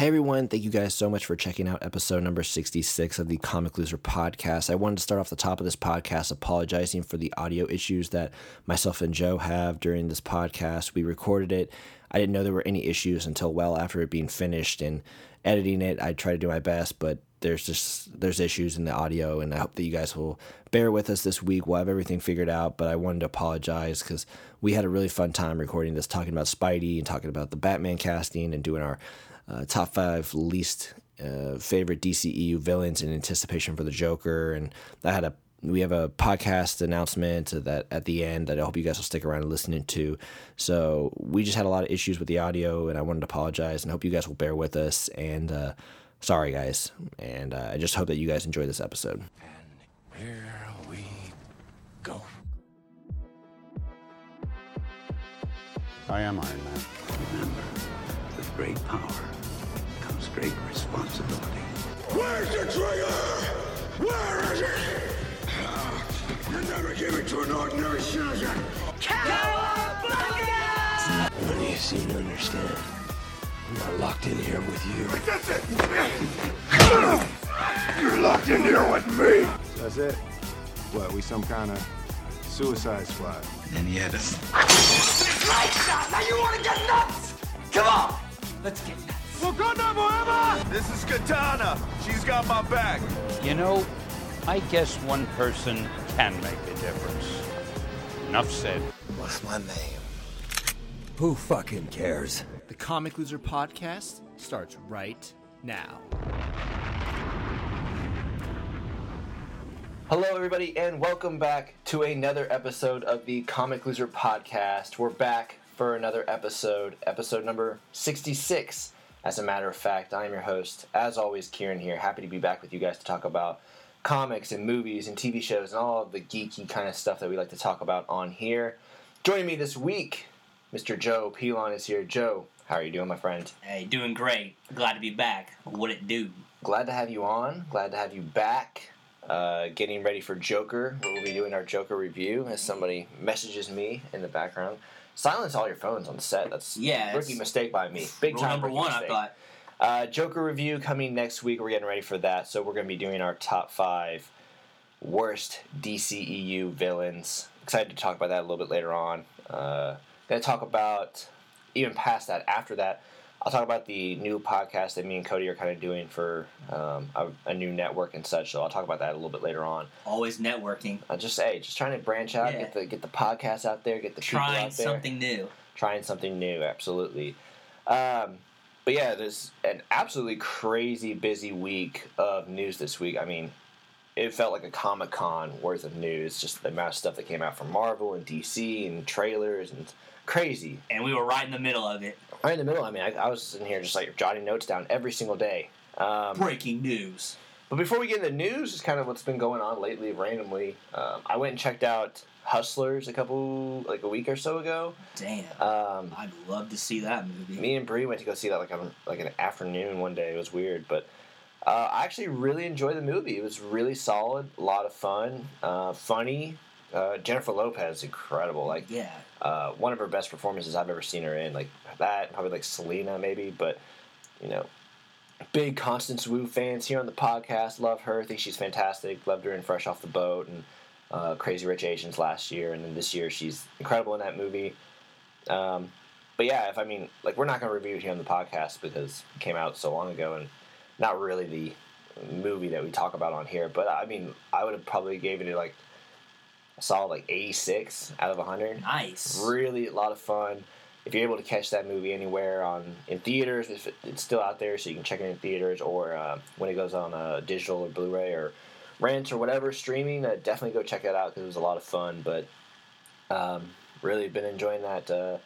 Hey everyone, thank you guys so much for checking out episode number 66 of the Comic Loser podcast. I wanted to start off the top of this podcast apologizing for the audio issues that myself and Joe have during this podcast. We recorded it. I didn't know there were any issues until well after it being finished and editing it. I tried to do my best, but there's just there's issues in the audio and I hope that you guys will bear with us this week. We'll have everything figured out, but I wanted to apologize cuz we had a really fun time recording this talking about Spidey and talking about the Batman casting and doing our uh, top five least uh, favorite DCEU villains in anticipation for the Joker, and I had a we have a podcast announcement that at the end that I hope you guys will stick around and listen to. So we just had a lot of issues with the audio, and I wanted to apologize and hope you guys will bear with us. And uh, sorry, guys, and uh, I just hope that you guys enjoy this episode. And here we go. I am Iron Man. Remember, with great power comes great responsibility. Where's the trigger? Where is it? You never give it to an ordinary citizen. What do you seem to understand? I'm not locked in here with you. That's it. You're locked in here with me. That's it. What? We some kind of suicide squad? And yet, it's Now you want to get nuts? Come on. Let's get nuts. This is Katana. She's got my back. You know, I guess one person can make a difference. Enough said. what's my name? Who fucking cares? The Comic Loser podcast starts right now. Hello, everybody, and welcome back to another episode of the Comic Loser podcast. We're back for another episode, episode number 66. As a matter of fact, I am your host, as always, Kieran here. Happy to be back with you guys to talk about comics and movies and TV shows and all the geeky kind of stuff that we like to talk about on here. Joining me this week, Mr. Joe Pelon is here. Joe, how are you doing, my friend? Hey, doing great. Glad to be back. What it do? glad to have you on. Glad to have you back. Uh, getting ready for Joker. We'll be doing our Joker review as somebody messages me in the background. Silence all your phones on set. That's Yeah, rookie mistake by me. Big Rule time number one, I thought. Uh, Joker review coming next week. We're getting ready for that. So we're going to be doing our top five worst DCEU villains. Excited to talk about that a little bit later on. Uh, going to talk about even past that. After that, I'll talk about the new podcast that me and Cody are kind of doing for um, a, a new network and such. So I'll talk about that a little bit later on. Always networking. Uh, just hey, just trying to branch out, Yeah. get the get the podcast out there, get the people Trying out there something new. trying something new absolutely um, but yeah there's an absolutely crazy busy week of news this week i mean it felt like a comic-con worth of news just the amount of stuff that came out from marvel and dc and trailers and crazy And we were right in the middle of it. right in the middle i mean i, I was in here just like jotting notes down every single day um, Breaking news. but before we get into the news, is kind of what's been going on lately randomly. Um, I went and checked out Hustlers a couple, like a week or so ago. Damn. Um, I'd love to see that movie. me and Bree went to go see that like on like an afternoon one day. It was weird, but uh, I actually really enjoyed the movie. It was really solid, a lot of fun, uh, funny. Uh, Jennifer Lopez is incredible. Like yeah. uh, one of her best performances I've ever seen her in. Like that, probably like Selena maybe, but you know, big Constance Wu fans here on the podcast. Love her. Think she's fantastic. Loved her in Fresh Off the Boat and uh, Crazy Rich Asians last year, and then this year she's incredible in that movie. Um, but yeah, if I mean, like, we're not going to review it here on the podcast because it came out so long ago and not really the movie that we talk about on here. But I mean, I would have probably gave it like a solid like 86 out of 100 Nice. really a lot of fun if you're able to catch that movie anywhere on in theaters if it, it's still out there so you can check it in theaters or uh, when it goes on uh, digital or blu-ray or rent or whatever streaming uh, definitely go check that out because it was a lot of fun but um, really been enjoying that uh,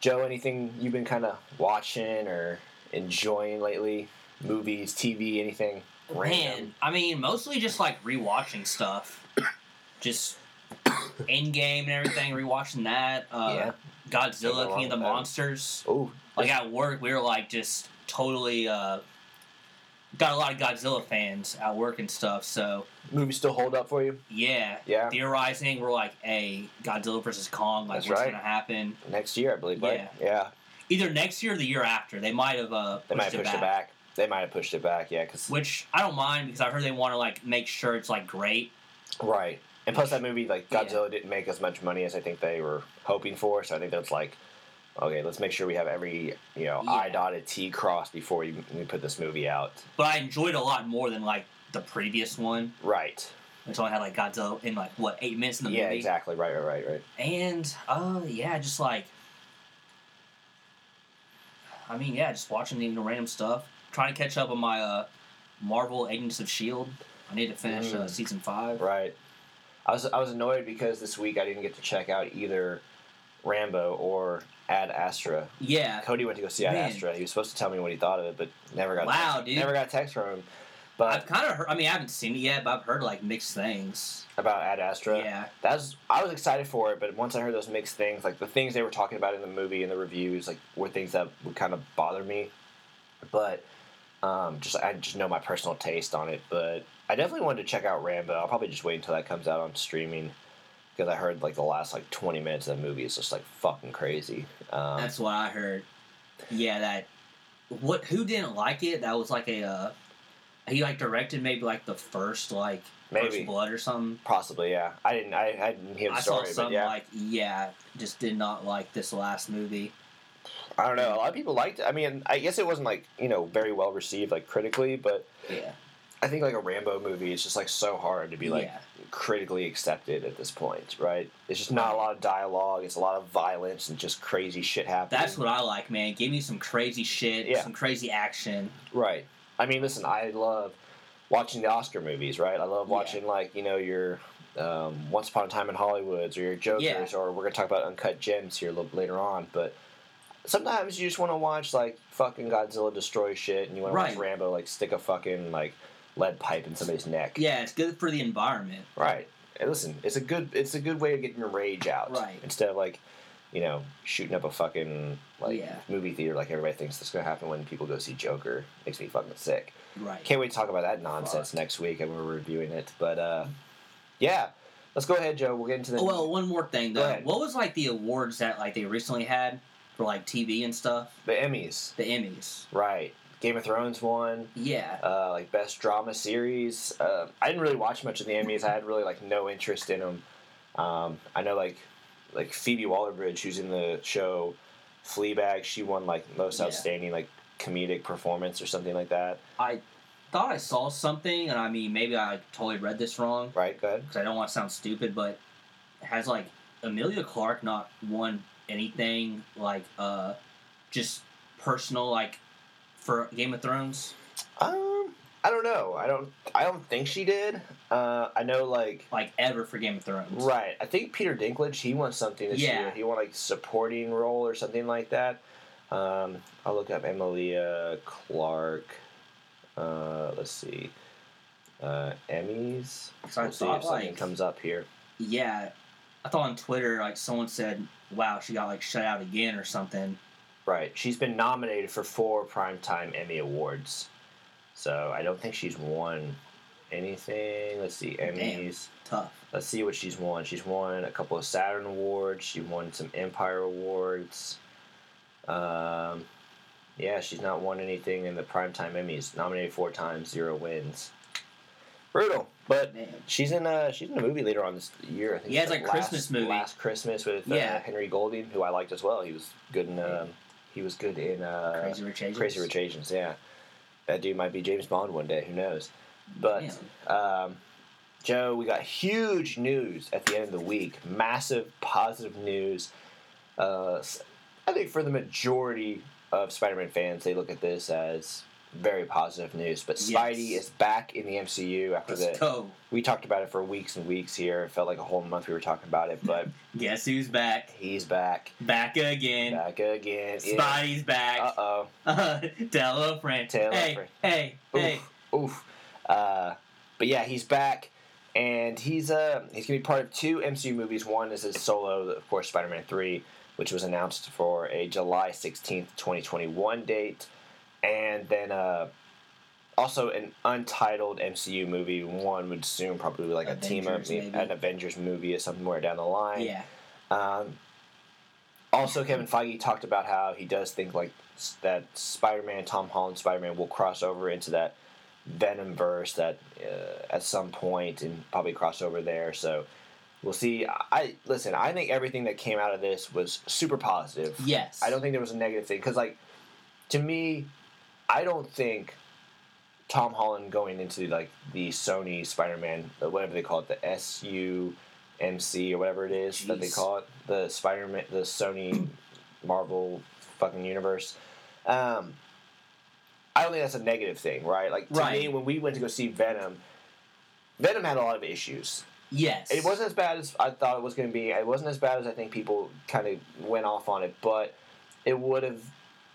joe anything you've been kind of watching or enjoying lately movies tv anything random Man, I mean, mostly just like rewatching stuff. just in game and everything, rewatching that. Uh, Yeah. Godzilla, King of the that. Monsters. oh Like at work, we were like just totally uh, got a lot of Godzilla fans at work and stuff. So movies still hold up for you yeah, Yeah. theorizing. We're like, a Godzilla versus Kong. Like, That's what's right. gonna happen? next year i believe right Yeah. yeah Either next year or the year after. They might have uh, they pushed might it push back. it back They might have pushed it back, yeah, because which I don't mind because I heard they want to like make sure it's like great. right. And plus, that movie like. Godzilla didn't make as much money as I think they were hoping for. So I think that's like, okay, let's make sure we have every you know Yeah. I dotted T crossed before we, we put this movie out. But I enjoyed it a lot more than like the previous one, Right. which only had like Godzilla in like what eight minutes in the yeah, movie. exactly. Right, right, right, right. And uh, yeah, just like, I mean, yeah, just watching the you know, random stuff, trying to catch up on my uh, Marvel Agents of Shield. I need to finish uh, Mm. season five. Right. I was I was annoyed because this week I didn't get to check out either Rambo or Ad Astra. Yeah, Cody went to go see Ad Man. Astra. He was supposed to tell me what he thought of it, but never got. Wow, text, dude. Never got a text from him. But I've kind of heard. I mean, I haven't seen it yet, but I've heard like mixed things. about Ad Astra. Yeah. That's I was excited for it, but once I heard those mixed things, like the things they were talking about in the movie and the reviews, like were things that would kind of bother me. But um, just I just know my personal taste on it. But I definitely wanted to check out Rambo. I'll probably just wait until that comes out on streaming because I heard like the last like twenty minutes of the movie is just like fucking crazy. Um, That's what I heard. Yeah, that. What? Who didn't like it? That was like a. Uh, he like directed maybe like the first like Maybe. First Blood or something. possibly yeah. I didn't I, I didn't hear the I saw story, but something yeah. like yeah, just did not like this last movie. I don't know. A lot of people liked it. I mean, I guess it wasn't like you know very well received like critically, but Yeah, I think like a Rambo movie is just like so hard to be like Yeah. critically accepted at this point, right? It's just not a lot of dialogue. It's a lot of violence and just crazy shit happening. that's what I like, man. Give me some crazy shit, Yeah. some crazy action. Right. I mean, listen, I love watching the Oscar movies, right? I love Yeah. watching like you know your um, Once Upon a Time in Hollywoods or your Jokers, Yeah. or we're gonna talk about Uncut Gems here a little later on, but. Sometimes you just want to watch like fucking Godzilla destroy shit, and you want to watch Rambo like stick a fucking like lead pipe in somebody's neck. Yeah, it's good for the environment. Right. And listen, it's a good it's a good way of getting your rage out. Right. Instead of like, you know, shooting up a fucking like Yeah. movie theater like everybody thinks that's gonna happen when people go see Joker. Makes me fucking sick. Right. Can't wait to talk about that nonsense next week and we're reviewing it. But uh yeah. Let's go ahead, Joe. We'll get into the Oh, well, one more thing though. What was like the awards that like they recently had for like TV and stuff? the Emmys. The Emmys. Right. Game of Thrones won. Yeah. uh, like best drama series. Uh, I didn't really watch much of the Emmys. I had really like no interest in them. Um, I know like like Phoebe Waller-Bridge, who's in the show Fleabag, she won like most Yeah. outstanding like comedic performance or something like that. I thought I saw something, and I mean maybe I totally read this wrong Right? Good. because I don't want to sound stupid, but has like Emilia Clarke not won anything like uh just personal like for Game of Thrones? Um, I don't know. I don't. I don't think she did. Uh, I know like. Like ever for Game of Thrones? Right. I think Peter Dinklage he wants something this Yeah. year. He won like supporting role or something like that. Um, I'll look up Emilia Clarke. Uh, let's see. Uh, Emmys. So We'll see if something like- comes up here. Yeah. I thought on Twitter like someone said, "Wow, she got like shut out again" or something. Right. She's been nominated for four Primetime Emmy Awards. So I don't think she's won anything. Let's see. Emmys. Tough. Let's see what she's won. She's won a couple of Saturn awards. She won some Empire awards. Um, yeah, she's not won anything in the primetime Emmys. Nominated four times, zero wins. Brutal, but Man. she's in a she's in a movie later on this year. I think Yeah, it's like like Christmas movie. Last Christmas with uh, Yeah. Henry Golding, who I liked as well. He was good in um, he was good in uh, Crazy Rich Asians. Crazy Rich Asians. Yeah, that dude might be James Bond one day. Who knows? But um, Joe, we got huge news at the end of the week. Massive positive news. Uh, I think for the majority of Spider-Man fans, they look at this as very positive news. But Spidey Yes. is back in the MCU after Let's the. go. We talked about it for weeks and weeks here. It felt like a whole month we were talking about it, but Guess who's back? he's back. Back again. Back again. Spidey's back. Uh oh. Tell a friend. Tell a hey, friend. hey, hey. Oof. Oof. Uh, but yeah, he's back, and he's uh he's gonna be part of two MCU movies. One is his solo, of course, Spider-Man Three, which was announced for a July sixteenth, twenty twenty one date, and then uh also an untitled MCU movie. One would assume probably like a team up, maybe. an Avengers movie or somewhere down the line. Yeah. Um, Also, Kevin Feige talked about how he does think like that Spider-Man, Tom Holland Spider-Man will cross over into that Venom verse that uh, at some point and probably cross over there. So we'll see. I listen. I think everything that came out of this was super positive. Yes. I don't think there was a negative thing because, like, to me, I don't think Tom Holland going into like the Sony Spider-Man, uh, whatever they call it, the SUMC or whatever it is that they call it, the Spider-Man, the Sony Marvel fucking universe. Um, I don't think that's a negative thing, right? Like to Right. me, when we went to go see Venom, Venom had a lot of issues. Yes. It wasn't as bad as I thought it was going to be. It wasn't as bad as I think people kind of went off on it, but it would have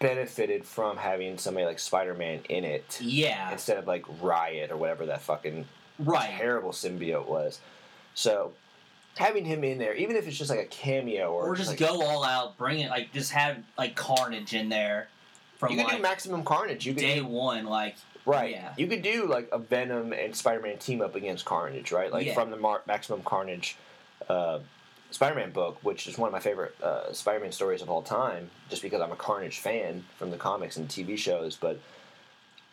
benefited from having somebody like Spider Man in it Yeah. instead of like Riot or whatever that fucking Right. terrible symbiote was. So having him in there, even if it's just like a cameo or, Or just like, go all out, bring it like just have like Carnage in there from you could like do Maximum Carnage. You could day one. Like Right. Yeah. You could do like a Venom and Spider-Man team up against Carnage, right? Like Yeah. from the Mar- Maximum Carnage uh, Spider-Man book, which is one of my favorite uh, Spider-Man stories of all time, just because I'm a Carnage fan from the comics and TV shows. But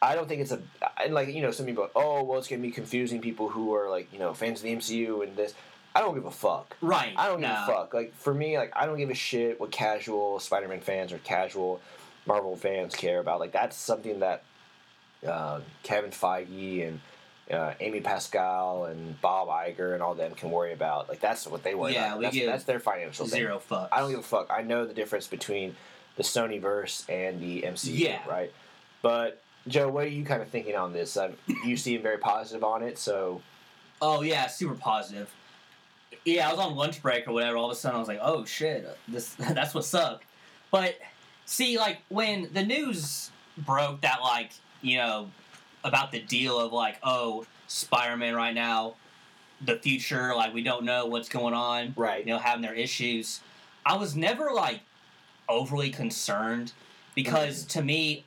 I don't think it's a and like you know some people, oh well, it's gonna be confusing people who are like you know fans of the MCU and this. I don't give a fuck. right. I don't give a fuck. Like for me, like I don't give a shit what casual Spider-Man fans or casual Marvel fans care about. Like that's something that uh, Kevin Feige and uh, Amy Pascal and Bob Iger and all them can worry about. Like that's what they worry Yeah, about. we That's, give that's their financial thing. Zero fucks. I don't give a fuck. I know the difference between the Sony verse and the MCU. Yeah. Right. But Joe, what are you kind of thinking on this? Um, you seem very positive on it, so Oh yeah, super positive. Yeah, I was on lunch break or whatever. All of a sudden, I was like, "Oh shit, this that's what's up." But see, like when the news broke that, like you know, about the deal of like, oh, Spider-Man right now, the future, like we don't know what's going on. right. You know, having their issues. I was never like overly concerned because to me,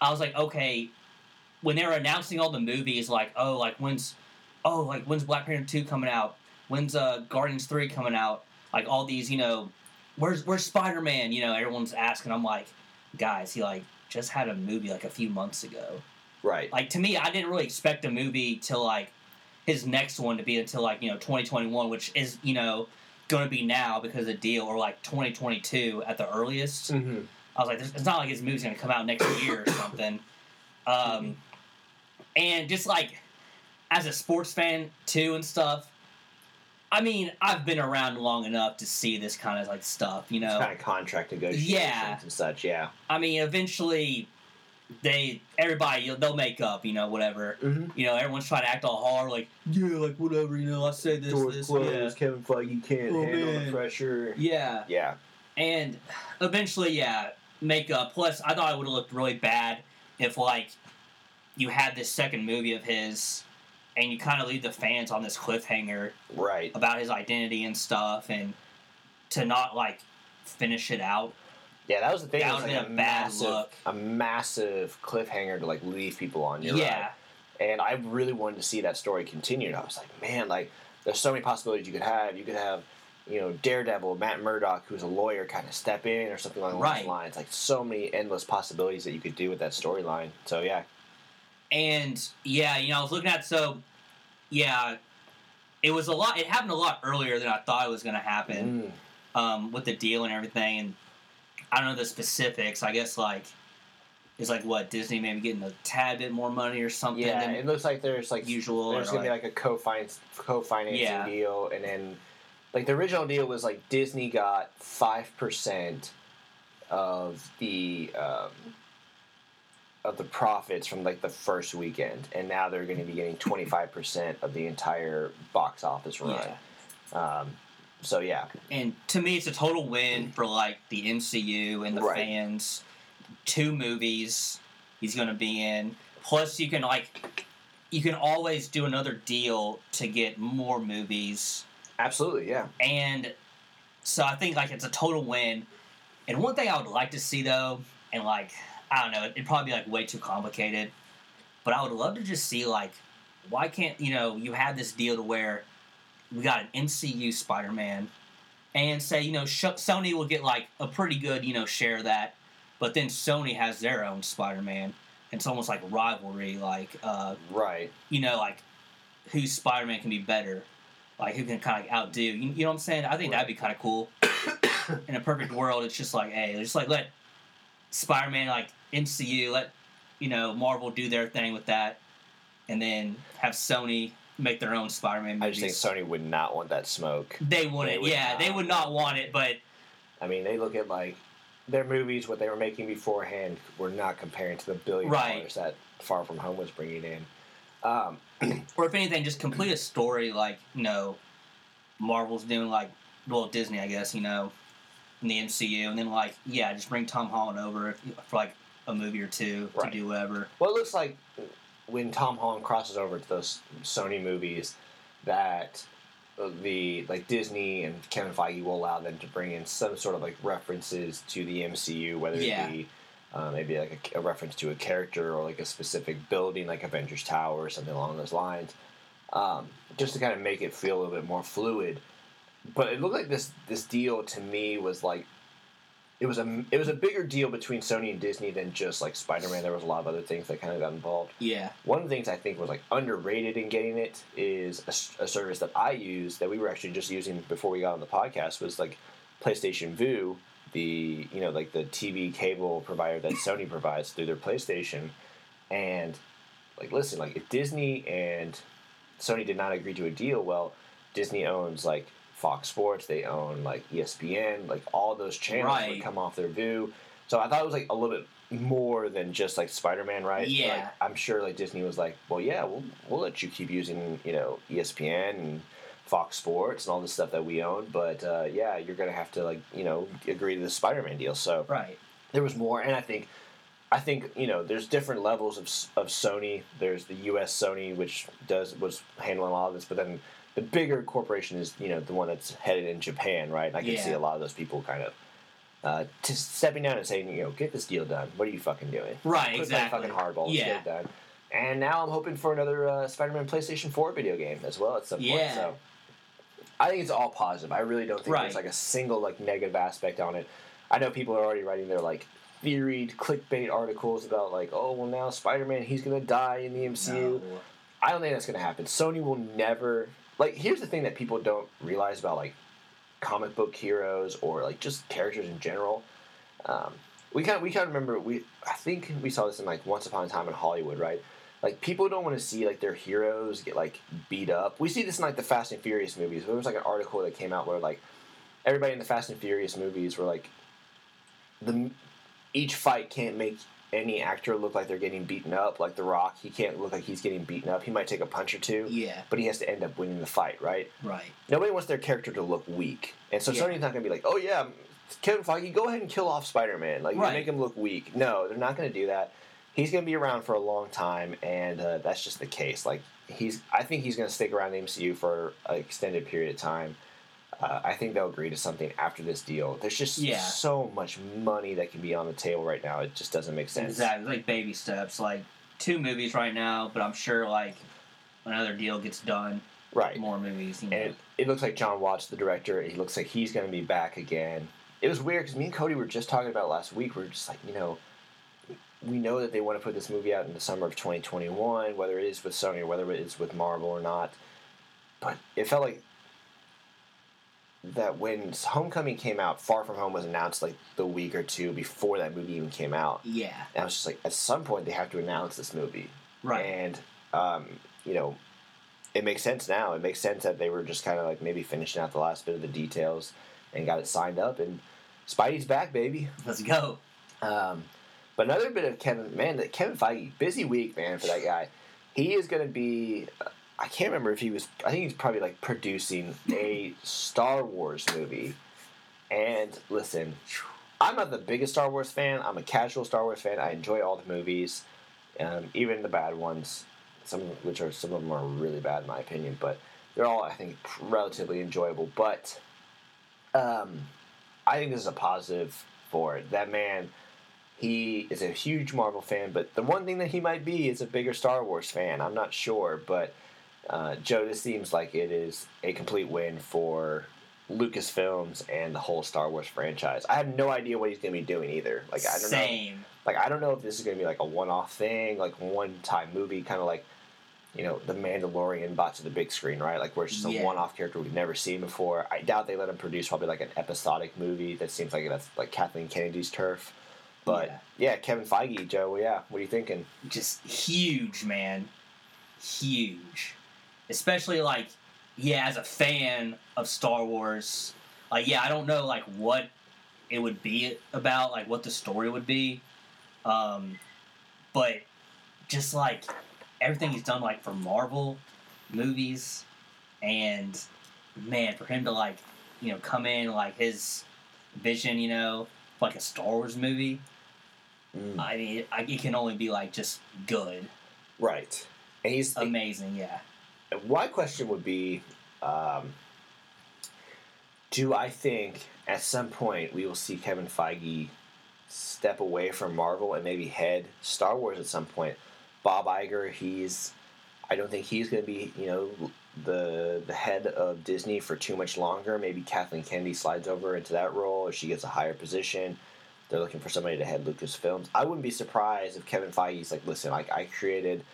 I was like, okay, when they were announcing all the movies, like, oh, like when's, oh, like when's Black Panther two coming out? When's uh Guardians three coming out? Like all these, you know, where's where's Spider Man? You know, everyone's asking. I'm like, guys, he like just had a movie like a few months ago. Right. Like to me, I didn't really expect a movie till like his next one to be until like you know 2021, which is you know going to be now because of the deal, or like 2022 at the earliest. mm-hmm. I was like, it's not like his movie's going to come out next year or something. Um, and just like as a sports fan too and stuff. I mean, I've been around long enough to see this kind of like stuff, you know. kind of contract negotiations Yeah. and such. Yeah. I mean, eventually, they everybody they'll make up, you know, whatever. Mm-hmm. You know, everyone's trying to act all hard, like yeah, like whatever, you know. I said this, Doors this, closed. Kevin Feige can't Oh, handle man. the pressure. yeah, yeah. Yeah. And eventually, yeah, make up. Plus, I thought it would have looked really bad if like you had this second movie of his, and you kind of leave the fans on this cliffhanger Right. about his identity and stuff, and to not like finish it out. Yeah, that was the thing. That it was like a a massive, look. a massive cliffhanger to like leave people on. You're yeah, right. And I really wanted to see that story continued. I was like, man, like there's so many possibilities you could have. You could have, you know, Daredevil, Matt Murdock, who's a lawyer, kind of step in or something along Right. those lines. Like so many endless possibilities that you could do with that storyline. So yeah, And yeah, you know, I was looking at so yeah, it was a lot. It happened a lot earlier than I thought it was going to happen Mm. um, with the deal and everything. And I don't know the specifics. I guess like it's like what Disney maybe getting a tad bit more money or something. yeah. than It looks like there's like usual. There's gonna be like- like a co-finance co-financing Yeah. deal, and then like the original deal was like Disney got five percent of the um, of the profits from like the first weekend, and now they're going to be getting twenty five percent of the entire box office run. yeah. Um, so yeah, And to me, it's a total win for like the MCU and the Right. fans. Two movies he's going to be in. Plus, you can like you can always do another deal to get more movies. absolutely, yeah. And so I think like it's a total win. And one thing I would like to see though, and like I don't know, it'd probably be like way too complicated, but I would love to just see like why can't you know you have this deal to where we got an MCU Spider-Man, and say you know Sh- Sony will get like a pretty good you know share of that, but then Sony has their own Spider-Man. And it's almost like rivalry, like uh, Right. you know, like whose Spider Man can be better, like who can kind of outdo. You, you know what I'm saying? I think that'd be kind of cool. In a perfect world, it's just like, hey, just like let Spider Man like MCU, let you know Marvel do their thing with that, and then have Sony make their own Spider Man movies. I just think Sony would not want that smoke. they wouldn't. they would yeah, they would not want it, but I mean, they look at like their movies, what they were making beforehand, were not comparing to the billion Right. dollars that Far From Home was bringing in. Um, or if anything, just complete a story like you know Marvel's doing, like well Disney, I guess you know, in the MCU, and then like yeah, just bring Tom Holland over for like a movie or two Right. to do whatever. well, it looks like when Tom Holland crosses over to those Sony movies, that the like Disney and Kevin Feige will allow them to bring in some sort of like references to the MCU, whether Yeah. it be uh, maybe like a, a reference to a character or like a specific building, like Avengers Tower or something along those lines, um, just to kind of make it feel a little bit more fluid. But it looked like this this deal to me was like it was a it was a bigger deal between Sony and Disney than just like Spider Man. There was a lot of other things that kind of got involved. Yeah, One of the things I think was like underrated in getting it is a service that I use that we were actually just using before we got on the podcast was like PlayStation Vue, the you know like the TV cable provider that Sony provides through their PlayStation, and like listen like if Disney and Sony did not agree to a deal, well, Disney owns like Fox Sports, they own like ESPN, like all those channels would come off their Vue. So I thought it was like a little bit more than just like Spider Man, right? Yeah. Like, I'm sure like Disney was like, well, yeah, we'll we'll let you keep using you know ESPN and Fox Sports and all this stuff that we own, but uh, yeah, you're gonna have to like you know agree to the Spider Man deal. So right. there was more, and I think, I think you know, there's different levels of of Sony. There's the U.S. Sony, which does was handling a lot of this, but then the bigger corporation is you know the one that's headed in Japan, right? And I can Yeah. see a lot of those people kind of. Uh, just stepping down and saying, you know, get this deal done. What are you fucking doing? Right, Quit exactly. fucking hardball. Let's Yeah. get it done. And now I'm hoping for another uh, Spider-Man PlayStation 4 video game as well at some point. So I think it's all positive. I really don't think Right. there's like a single like negative aspect on it. I know people are already writing their like theoried clickbait articles about like, oh well now Spider-Man he's gonna die in the MCU. No. I don't think that's gonna happen. Sony will never like. Here's the thing that people don't realize about like comic book heroes or like just characters in general. Um, we kind of, we kind of remember we I think we saw this in like Once Upon a Time in Hollywood, right? Like people don't want to see like their heroes get like beat up. We see this in like the Fast and Furious movies. There was like an article that came out where like everybody in the Fast and Furious movies were like the each fight can't make any actor look like they're getting beaten up. Like The Rock, he can't look like he's getting beaten up. He might take a punch or two, Yeah, but he has to end up winning the fight, right? right. Nobody wants their character to look weak, and so Yeah. Sony's not going to be like, "Oh yeah, Kevin Feige, go ahead and kill off Spider Man. Like Right. make him look weak." No, they're not going to do that. He's going to be around for a long time, and uh, that's just the case. Like he's, I think he's going to stick around the MCU for an extended period of time. Uh, I think they'll agree to something after this deal. There's just Yeah. so much money that can be on the table right now. It just doesn't make sense. Exactly, like baby steps. Like two movies right now, but I'm sure like another deal gets done, Right. more movies. You know. And it looks like Jon Watts, the director, he looks like he's going to be back again. It was weird because me and Cody were just talking about last week. We are just like, you know, we know that they want to put this movie out in the summer of 2021, whether it is with Sony or whether it is with Marvel or not. But it felt like that when Homecoming came out, Far From Home was announced like the week or two before that movie even came out. yeah, And I was just like, at some point they have to announce this movie. right. And um, you know, it makes sense now. It makes sense that they were just kind of like maybe finishing out the last bit of the details and got it signed up. And Spidey's back, baby. Let's go. Um, but another bit of Kevin, man, that Kevin Feige, busy week, man, for that guy. He is going to be. I can't remember if he was. I think he's probably like producing a Star Wars movie. And listen, I'm not the biggest Star Wars fan. I'm a casual Star Wars fan. I enjoy all the movies, um, even the bad ones. Some of which are some of them are really bad in my opinion, but they're all I think relatively enjoyable. But um, I think this is a positive for it. That man, he is a huge Marvel fan, but the one thing that he might be is a bigger Star Wars fan. I'm not sure, but uh, Joe, this seems like it is a complete win for Lucasfilms and the whole Star Wars franchise. I have no idea what he's going to be doing either. Like I don't know. Same. Like I don't know if this is going to be like a one-off thing, like one-time movie, kind of like you know the Mandalorian brought to the big screen, right? Like where it's just a one-off character we've never seen before. I doubt they let him produce probably like an episodic movie. That seems like that's like Kathleen Kennedy's turf. But yeah, Kevin Feige, Joe. Yeah, what are you thinking? just huge, man. Huge. Especially like, yeah, as a fan of Star Wars, like, yeah, I don't know like what it would be about, like what the story would be. Um, but just like everything he's done, like for Marvel movies, and man, for him to like, you know, come in like his vision, you know, like a Star Wars movie. Mm. I mean, I, it can only be like just good, Right, and he's amazing. Yeah, my question would be um, do i think at some point we will see kevin feige step away from marvel and maybe head star wars at some point? Bob Iger, he's i don't think he's going to be you know the the head of disney for too much longer. Maybe kathleen kennedy slides over into that role or she gets a higher position. They're looking for somebody to head lucasfilms. I wouldn't be surprised if kevin feige's like listen like i created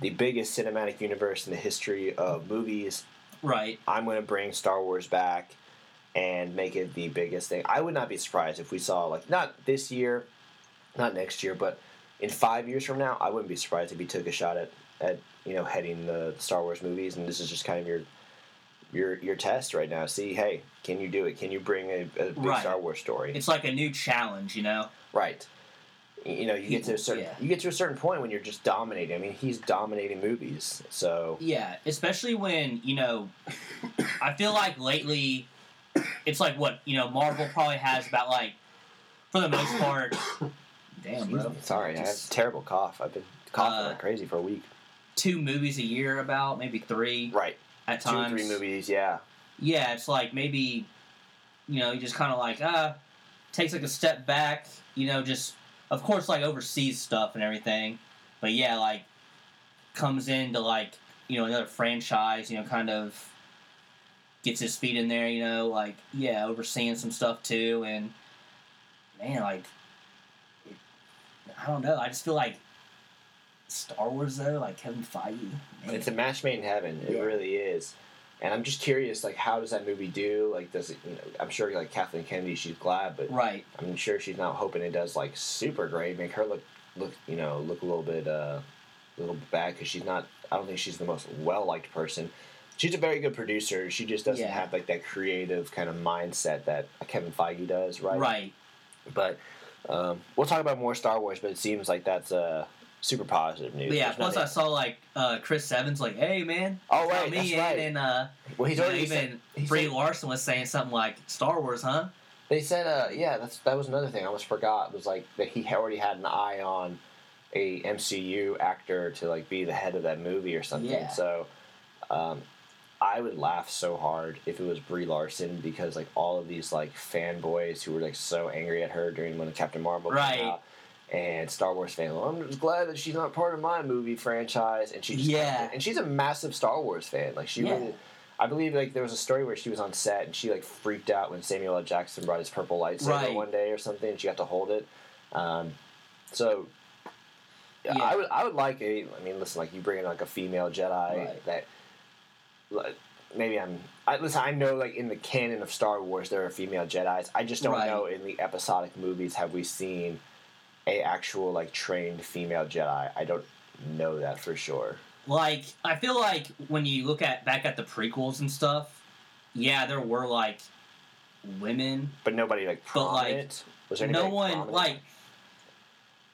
the biggest cinematic universe in the history of movies. right. I'm going to bring Star Wars back and make it the biggest thing. I would not be surprised if we saw like not this year, not next year, but in five years from now, I wouldn't be surprised if he took a shot at at you know heading the Star Wars movies. And this is just kind of your your your test right now. See, hey, can you do it? Can you bring a, a big Right. Star Wars story? It's like a new challenge, you know. Right. You know, you get to a certain Yeah. you get to a certain point when you're just dominating. I mean, he's dominating movies, so Yeah, especially when you know, I feel like lately, it's like what you know, Marvel probably has about like, for the most part. Damn, bro. Sorry, I have a terrible cough. I've been coughing Uh, like crazy for a week. two movies a year, about maybe three Right, at two, times. three movies. Yeah, yeah, it's like maybe, you know, you just kind of like ah, takes like a step back. You know, just of course like overseas stuff and everything, but yeah, like comes into like you know another franchise. You know, kind of gets his feet in there. You know, like yeah, overseeing some stuff too, and man, like it, I don't know. I just feel like Star Wars though, like Kevin Feige. Man. it's a match made in heaven. It Yeah. really is. And I'm just curious, like, how does that movie do? Like, does it? You know, I'm sure, like Kathleen Kennedy, she's glad, but right. I'm sure she's not hoping it does like super great. Make her look, look, you know, look a little bit, uh, a little bit bad because she's not. I don't think she's the most well liked person. She's a very good producer. She just doesn't Yeah. have like that creative kind of mindset that Kevin Feige does, right? Right. But um, we'll talk about more Star Wars. But it seems like that's uh, super positive news. But yeah, There's plus I saw like uh, Chris Evans like, "Hey man, Oh, right, me that's in," right. and uh, well, he's already even said, Brie said- Larson was saying something like Star Wars, huh? They said, uh, yeah, that's that was another thing I almost forgot. It was like that he already had an eye on a MCU actor to like be the head of that movie or something. Yeah. So, um, I would laugh so hard if it was Brie Larson because like all of these like fanboys who were like so angry at her during when Captain Marvel Right. came out. And Star Wars fan, well, I'm just glad that she's not part of my movie franchise, and she just Yeah. and she's a massive Star Wars fan. Like she Yeah. really, I believe like there was a story where she was on set and she like freaked out when Samuel L. Jackson brought his purple lightsaber Right. one day or something, and she got to hold it. Um, so yeah, Yeah. I would I would like a. I mean, listen, like you bring in like a female Jedi Right. that. like, Maybe I'm. I, listen, I know like in the canon of Star Wars there are female Jedi's. I just don't Right. know in the episodic movies have we seen a actual like trained female Jedi. I don't know that for sure. Like I feel like when you look at back at the prequels and stuff, yeah, there were like women, But nobody like But, like, prominent. was there no one prominent? like.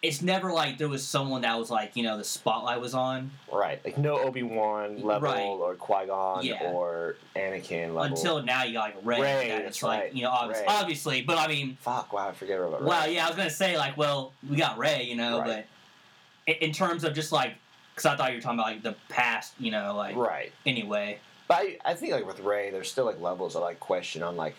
It's never like there was someone that was like you know the spotlight was on right, like no Obi Wan level Right. or Qui Gon Yeah. or Anakin level. until now. You got like Rey. Rey, that that's it's like you know obvious, Rey. obviously, but I mean fuck, wow, I forget about Well, yeah, I was gonna say like, well, we got Rey, you know, Right. but in, in terms of just like, because I thought you were talking about like the past, you know, like right. anyway. But I, I think like with Rey, there's still like levels of like question on like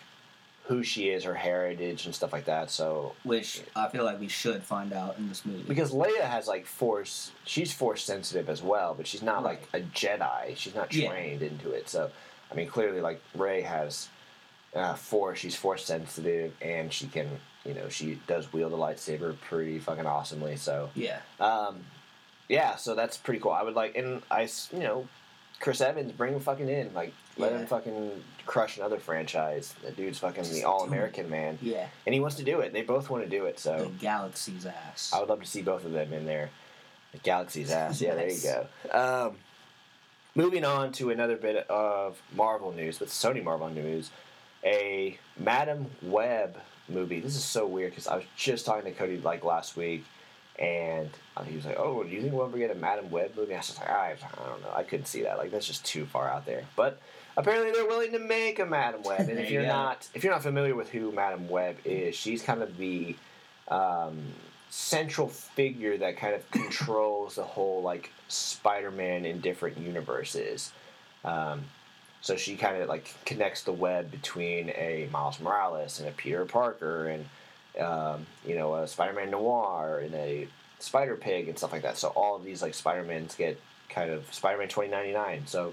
who she is, her heritage, and stuff like that. So Which I feel like we should find out in this movie. because Leia has like force, she's force sensitive as well, but she's not like a Jedi. She's not Yeah. trained into it. So I mean, clearly like Rey has uh, force. She's force sensitive, and she can, you know, she does wield a lightsaber pretty fucking awesomely. So, Yeah. um, yeah, so that's pretty cool. I would like, and I, you know, Chris Evans, bring him fucking in. Like, let him fucking crush another franchise. The dude's fucking Just the all American man, Yeah. and he wants to do it. They both want to do it. so. The galaxy's ass. I would love to see both of them in there. The Galaxy's ass. Yeah, Nice. there you go. Um, moving on to another bit of Marvel news, but Sony Marvel news. A Madam Web movie. This is so weird because I was just talking to Cody like last week, and he was like, "Oh, do you think we'll ever get a Madam Web movie?" I was just like, I, I don't know. I couldn't see that. Like that's just too far out there. But apparently they're willing to make a Madam Web. And if you you're go. not if you're not familiar with who Madam Web is, she's kind of the um, central figure that kind of controls the whole like Spider-Man in different universes. Um, so she kind of like connects the web between a Miles Morales and a Peter Parker and um, you know a Spider-Man Noir and a Spider Pig and stuff like that. So all of these like Spider-Mans get kind of Spider-Man 2099. So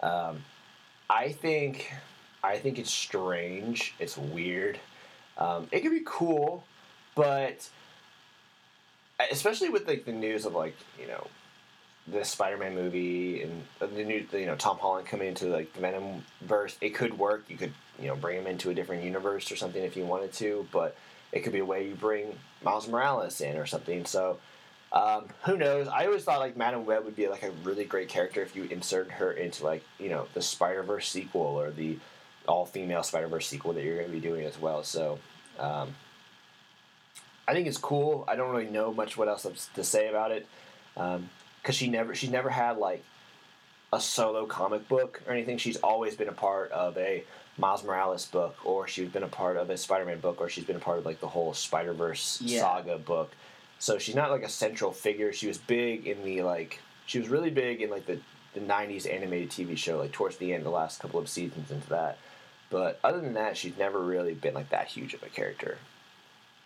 um, I think I think it's strange. It's weird. Um, it could be cool, but especially with like the news of like you know the Spider-Man movie and the new you know Tom Holland coming into like the Venom verse, it could work. You could you know bring him into a different universe or something if you wanted to, but it could be a way you bring Miles Morales in or something. So. Um, who knows? I always thought like Madam Web would be like a really great character if you insert her into like you know the Spider Verse sequel or the all female Spider Verse sequel that you're going to be doing as well. So um, I think it's cool. I don't really know much what else to say about it because she never she never had like a solo comic book or anything. She's always been a part of a Miles Morales book, or she's been a part of a Spider Man book, or she's been a part of like the whole Spider Verse Yeah. saga book. So she's not like a central figure. She was big in the like she was really big in like the the '90s animated TV show, like towards the end, the last couple of seasons into that. But other than that, she's never really been like that huge of a character.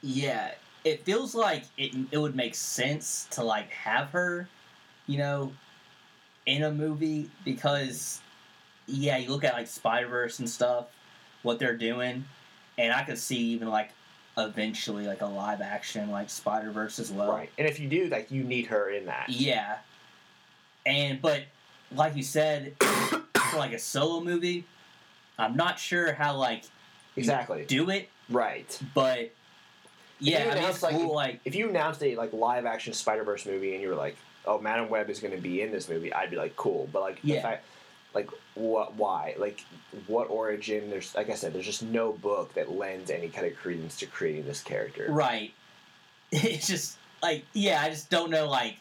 Yeah, it feels like it it would make sense to like have her, you know, in a movie because yeah, you look at like Spider Verse and stuff, what they're doing, and I could see even like eventually like a live action like Spider Verse as well. Right. And if you do, like you need her in that. Yeah, and but like you said, for like a solo movie, I'm not sure how like you Exactly. do it, Right. but yeah, I mean, it's like, cool. Like If you announced a like live action Spider Verse movie and you were like, "Oh, Madam Web is going to be in this movie," I'd be like, "Cool." But like, the Yeah. fact, like, what? Why? Like, what origin? There's like I said, there's just no book that lends any kind of credence to creating this character. Right. It's just like yeah, I just don't know like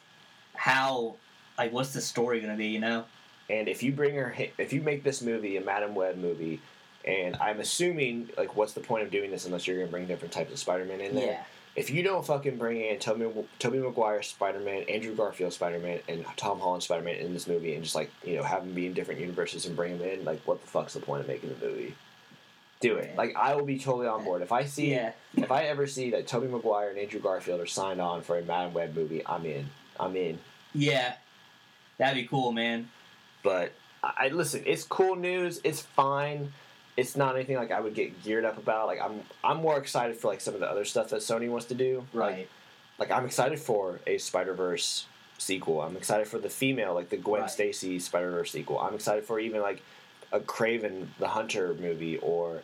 how like what's the story gonna be, you know? And if you bring her, if you make this movie a Madam Web movie, and I'm assuming like, what's the point of doing this unless you're going to bring different types of Spider-Man in there? Yeah. If you don't fucking bring in Tobey, Tobey Maguire Spider Man, Andrew Garfield Spider Man, and Tom Holland Spider Man in this movie, and just like you know have them be in different universes and bring them in, like what the fuck's the point of making the movie? Do it. Like I will be totally on board if I see Yeah. if I ever see that Tobey Maguire and Andrew Garfield are signed on for a Madam Web movie, I'm in. I'm in. Yeah. That'd be cool, man. But I, I listen. It's cool news. It's fine. It's not anything like I would get geared up about. Like I'm, I'm more excited for like some of the other stuff that Sony wants to do. Right. like I'm excited for a Spider Verse sequel. I'm excited for the female, like the Gwen Right. Stacy Spider Verse sequel. I'm excited for even like a Kraven the Hunter movie, or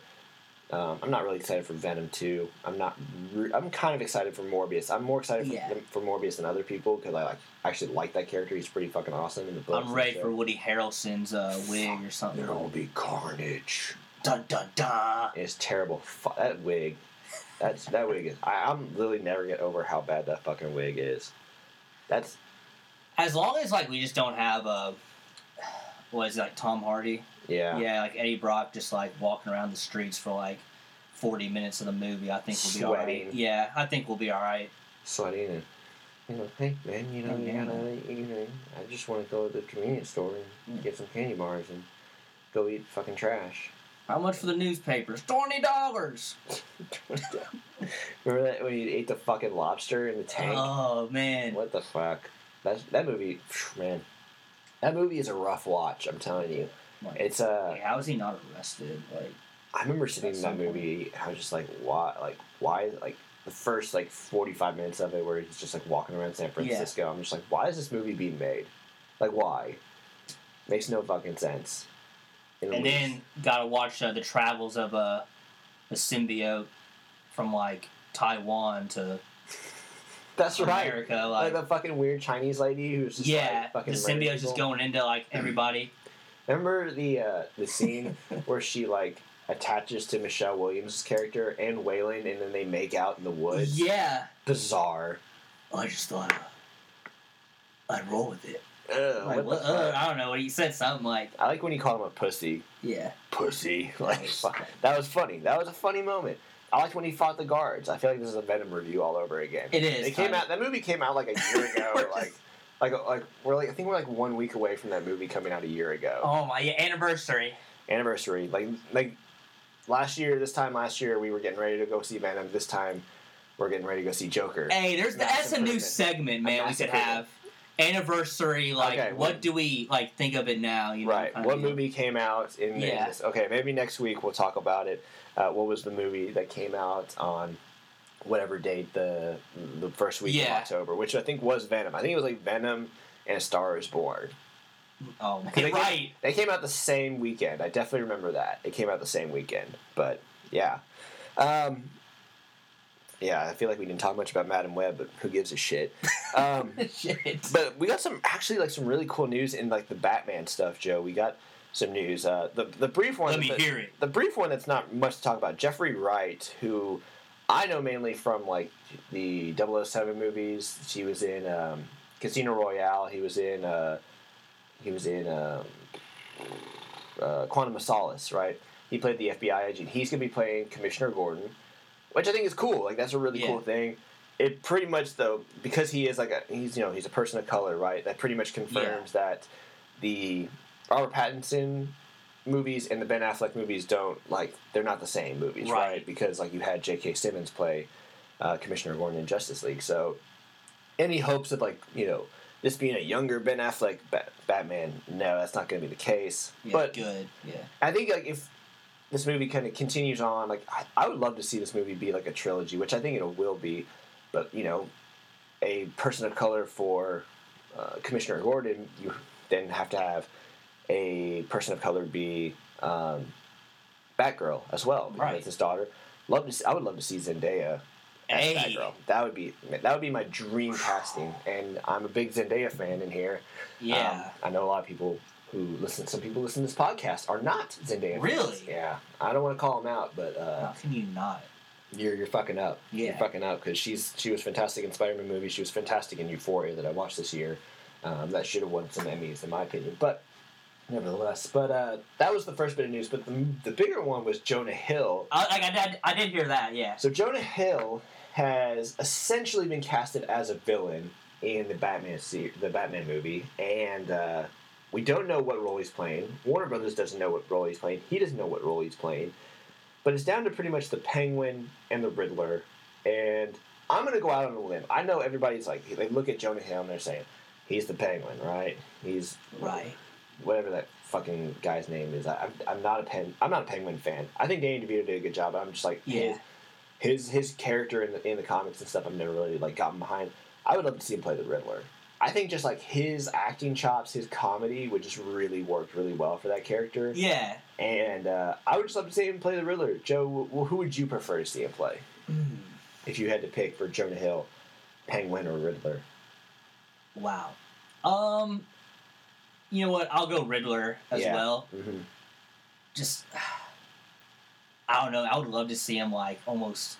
um, I'm not really excited for Venom two. I'm not. Re- I'm kind of excited for Morbius. I'm more excited for, Yeah. than- for Morbius than other people because I like actually like that character. He's pretty fucking awesome in the books. I'm ready for Woody Harrelson's uh, wig or something. There will be carnage. Dun dun dun. It's terrible. That wig. That's that wig is. I, I'm literally never get over how bad that fucking wig is. That's As long as like we just don't have uh what is it, like Tom Hardy? yeah. Yeah, like Eddie Brock just like walking around the streets for like forty minutes of the movie. I think we'll be alright. Sweating. Yeah, I think we'll be alright. Sweating and you know, hey man, you know, Oh, you yeah. you know, I just want to go to the convenience store and get some candy bars and go eat fucking trash. How much for the newspapers? Twenty dollars. Remember that when you ate the fucking lobster in the tank? Oh man. What the fuck? That that movie, man. That movie is a rough watch. I'm telling you. Like, It's uh like, how is he not arrested? Like I remember sitting in that movie I was just like, why? Like, why? Like, the first like 45 minutes of it where he's just like walking around San Francisco. I'm just like, why is this movie being made? Like, why? Makes no fucking sense. And least. then gotta watch uh, the travels of a a symbiote from like Taiwan to that's right. America. Like, Like, the fucking weird Chinese lady who's just yeah, like fucking the symbiote's just going into like everybody. Remember the uh, the scene where she like attaches to Michelle Williams' character and Waylon, and then they make out in the woods. yeah, Bizarre. I just thought I'd roll with it. Ugh, Like, what the uh. I don't know. What he said something like, I like when you call him a pussy. yeah, Pussy. Like that was funny. That was a funny moment. I liked when he fought the guards. I feel like this is a Venom review all over again. It is, It came out. That movie came out like a year ago. Or like, like, like we're like I think we're like one week away from that movie coming out a year ago. oh my, yeah, anniversary. anniversary. Like like last year, this time last year, we were getting ready to go see Venom. This time, we're getting ready to go see Joker. Hey, there's Massive that's a new segment, man. We could have anniversary. Like, Okay, what well- do we like think of it now? You know, Right. What movie came out in Yeah. this? Okay, maybe next week we'll talk about it. Uh, what was the movie that came out on whatever date the the first week of October, which I think was Venom. I think it was like Venom and A Star Is Born. Oh, they right. Came, they came out the same weekend. I definitely remember that. It came out the same weekend. But yeah. Um, yeah, I feel like we didn't talk much about Madam Web, but who gives a shit? Um, Shit. but we got some actually like some really cool news in like the Batman stuff, Joe. We got some news. Uh, the the brief one. Let me the, hear it. The brief one that's not much to talk about. Jeffrey Wright, who I know mainly from like the 007 movies. He was in um, Casino Royale. He was in uh, he was in um, uh, Quantum of Solace. Right. He played the FBI agent. He's gonna be playing Commissioner Gordon, which I think is cool. Like that's a really Yeah. cool thing. It pretty much though because he is like a he's you know he's a person of color, right? That pretty much confirms that the Robert Pattinson movies and the Ben Affleck movies don't like they're not the same movies, right? Right. Because like you had J.K. Simmons play uh, Commissioner Gordon in Justice League, so any hopes of like you know this being a younger Ben Affleck Bat- Batman, no, that's not going to be the case. Yeah, but good. Yeah. I think like if this movie kind of continues on, like I, I would love to see this movie be like a trilogy, which I think it will be. But you know, a person of color for uh, Commissioner Gordon, you then have to have a person of color be um, Batgirl as well because Right. it's his daughter. Love to. See, I would love to see Zendaya as Hey. Batgirl. That would be that would be my dream casting, and I'm a big Zendaya fan in here. Yeah. Um, I know a lot of people who listen. Some people listen to this podcast are not Zendaya. fans. Really? Yeah. I don't want to call them out, but uh, How can you not? you're you're fucking up. Yeah. You're fucking up because she's she was fantastic in Spider-Man movie. She was fantastic in Euphoria that I watched this year. Um, that should have won some Emmys in my opinion, but nevertheless. But uh, that was the first bit of news. But the, the bigger one was Jonah Hill. I, like, I, did, I did hear that. Yeah. So Jonah Hill has essentially been casted as a villain in the Batman se- the Batman movie, and uh, we don't know what role he's playing. Warner Brothers doesn't know what role he's playing. He doesn't know what role he's playing. But it's down to pretty much the Penguin and the Riddler. And I'm gonna go out on a limb. I know everybody's like they look at Jonah Hill and they're saying he's the Penguin, right? He's Right. whatever that fucking guy's name is. I, I'm, I'm not a pen. I'm not a Penguin fan. I think Danny DeVito did a good job. But I'm just like Yeah. his his his character in the in the comics and stuff. I've never really like gotten behind. I would love to see him play the Riddler. I think just like his acting chops, his comedy would just really work really well for that character. Yeah. And uh, I would just love to see him play the Riddler. Joe, wh- who would you prefer to see him play if you had to pick for Jonah Hill, Penguin or Riddler? Wow. Um. You know what? I'll go Riddler as Yeah. well. hmm Just. I don't know. I would love to see him like almost.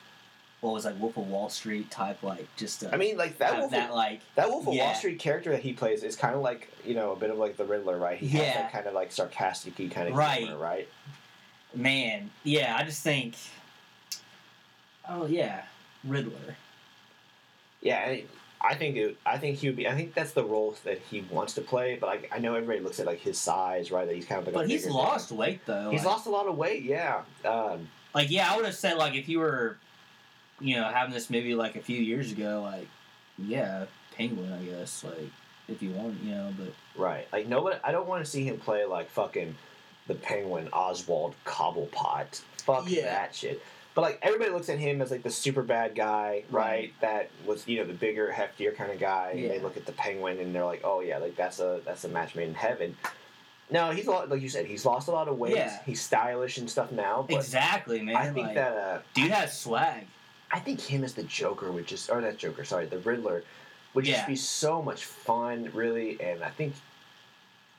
What was like Wolf of Wall Street type like just. I mean, like that Wolf, that of, like that Wolf of Wall. Street character that he plays is kind of like you know a bit of like the Riddler, right? He has Yeah. that kind of like sarcastic y kind of Right. humor, right? man. Yeah, I just think. Oh yeah, Riddler. Yeah, and I think it, I think he would be. I think that's the role that he wants to play. But like, I know everybody looks at like his size, right? That he's kind of like. a But he's lost guy. weight though. He's like, lost a lot of weight. Yeah. Um, Like yeah, I would have said like if you were, you know, having this maybe like a few years ago, like yeah, Penguin, I guess. Like if you want, you know, but right. Like no nobody. I don't want to see him play like fucking the Penguin Oswald Cobblepot. Fuck Yeah. that shit. But like everybody looks at him as like the super bad guy, right? Right. That was you know the bigger, heftier kind of guy. And they look at the Penguin and they're like, oh yeah, like that's a that's a match made in heaven. No, he's a lot, like you said, he's lost a lot of weight. Yeah. He's stylish and stuff now. But exactly, man. I think like, that uh, dude has swag. I think him as the Joker would just, or not Joker, sorry, the Riddler would just Yeah. be so much fun, really. And I think,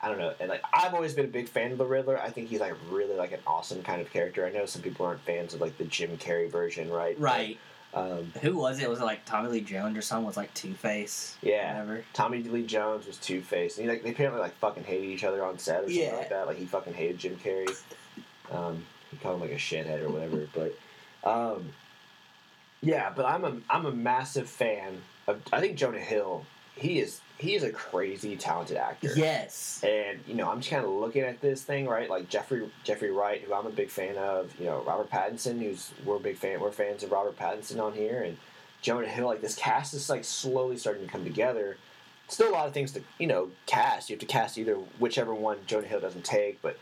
I don't know, and like I've always been a big fan of the Riddler. I think he's like really like an awesome kind of character. I know some people aren't fans of like the Jim Carrey version, right? Right. Um, Who was it? Was it like Tommy Lee Jones or someone was like Two Face? Yeah. Whatever. Tommy Lee Jones was Two Face. And he, like they apparently like fucking hated each other on set or something Yeah. like that. Like he fucking hated Jim Carrey. Um, he called him like a shithead or whatever. But um, yeah, but I'm a I'm a massive fan of. I think Jonah Hill. He is he is a crazy talented actor. Yes. And you know, I'm just kind of looking at this thing, right? Like Jeffrey Jeffrey Wright, who I'm a big fan of. You know, Robert Pattinson, who's we're a big fan. We're fans of Robert Pattinson on here, and Jonah Hill. Like this cast is like slowly starting to come together. Still a lot of things to you know cast. You have to cast either whichever one Jonah Hill doesn't take, but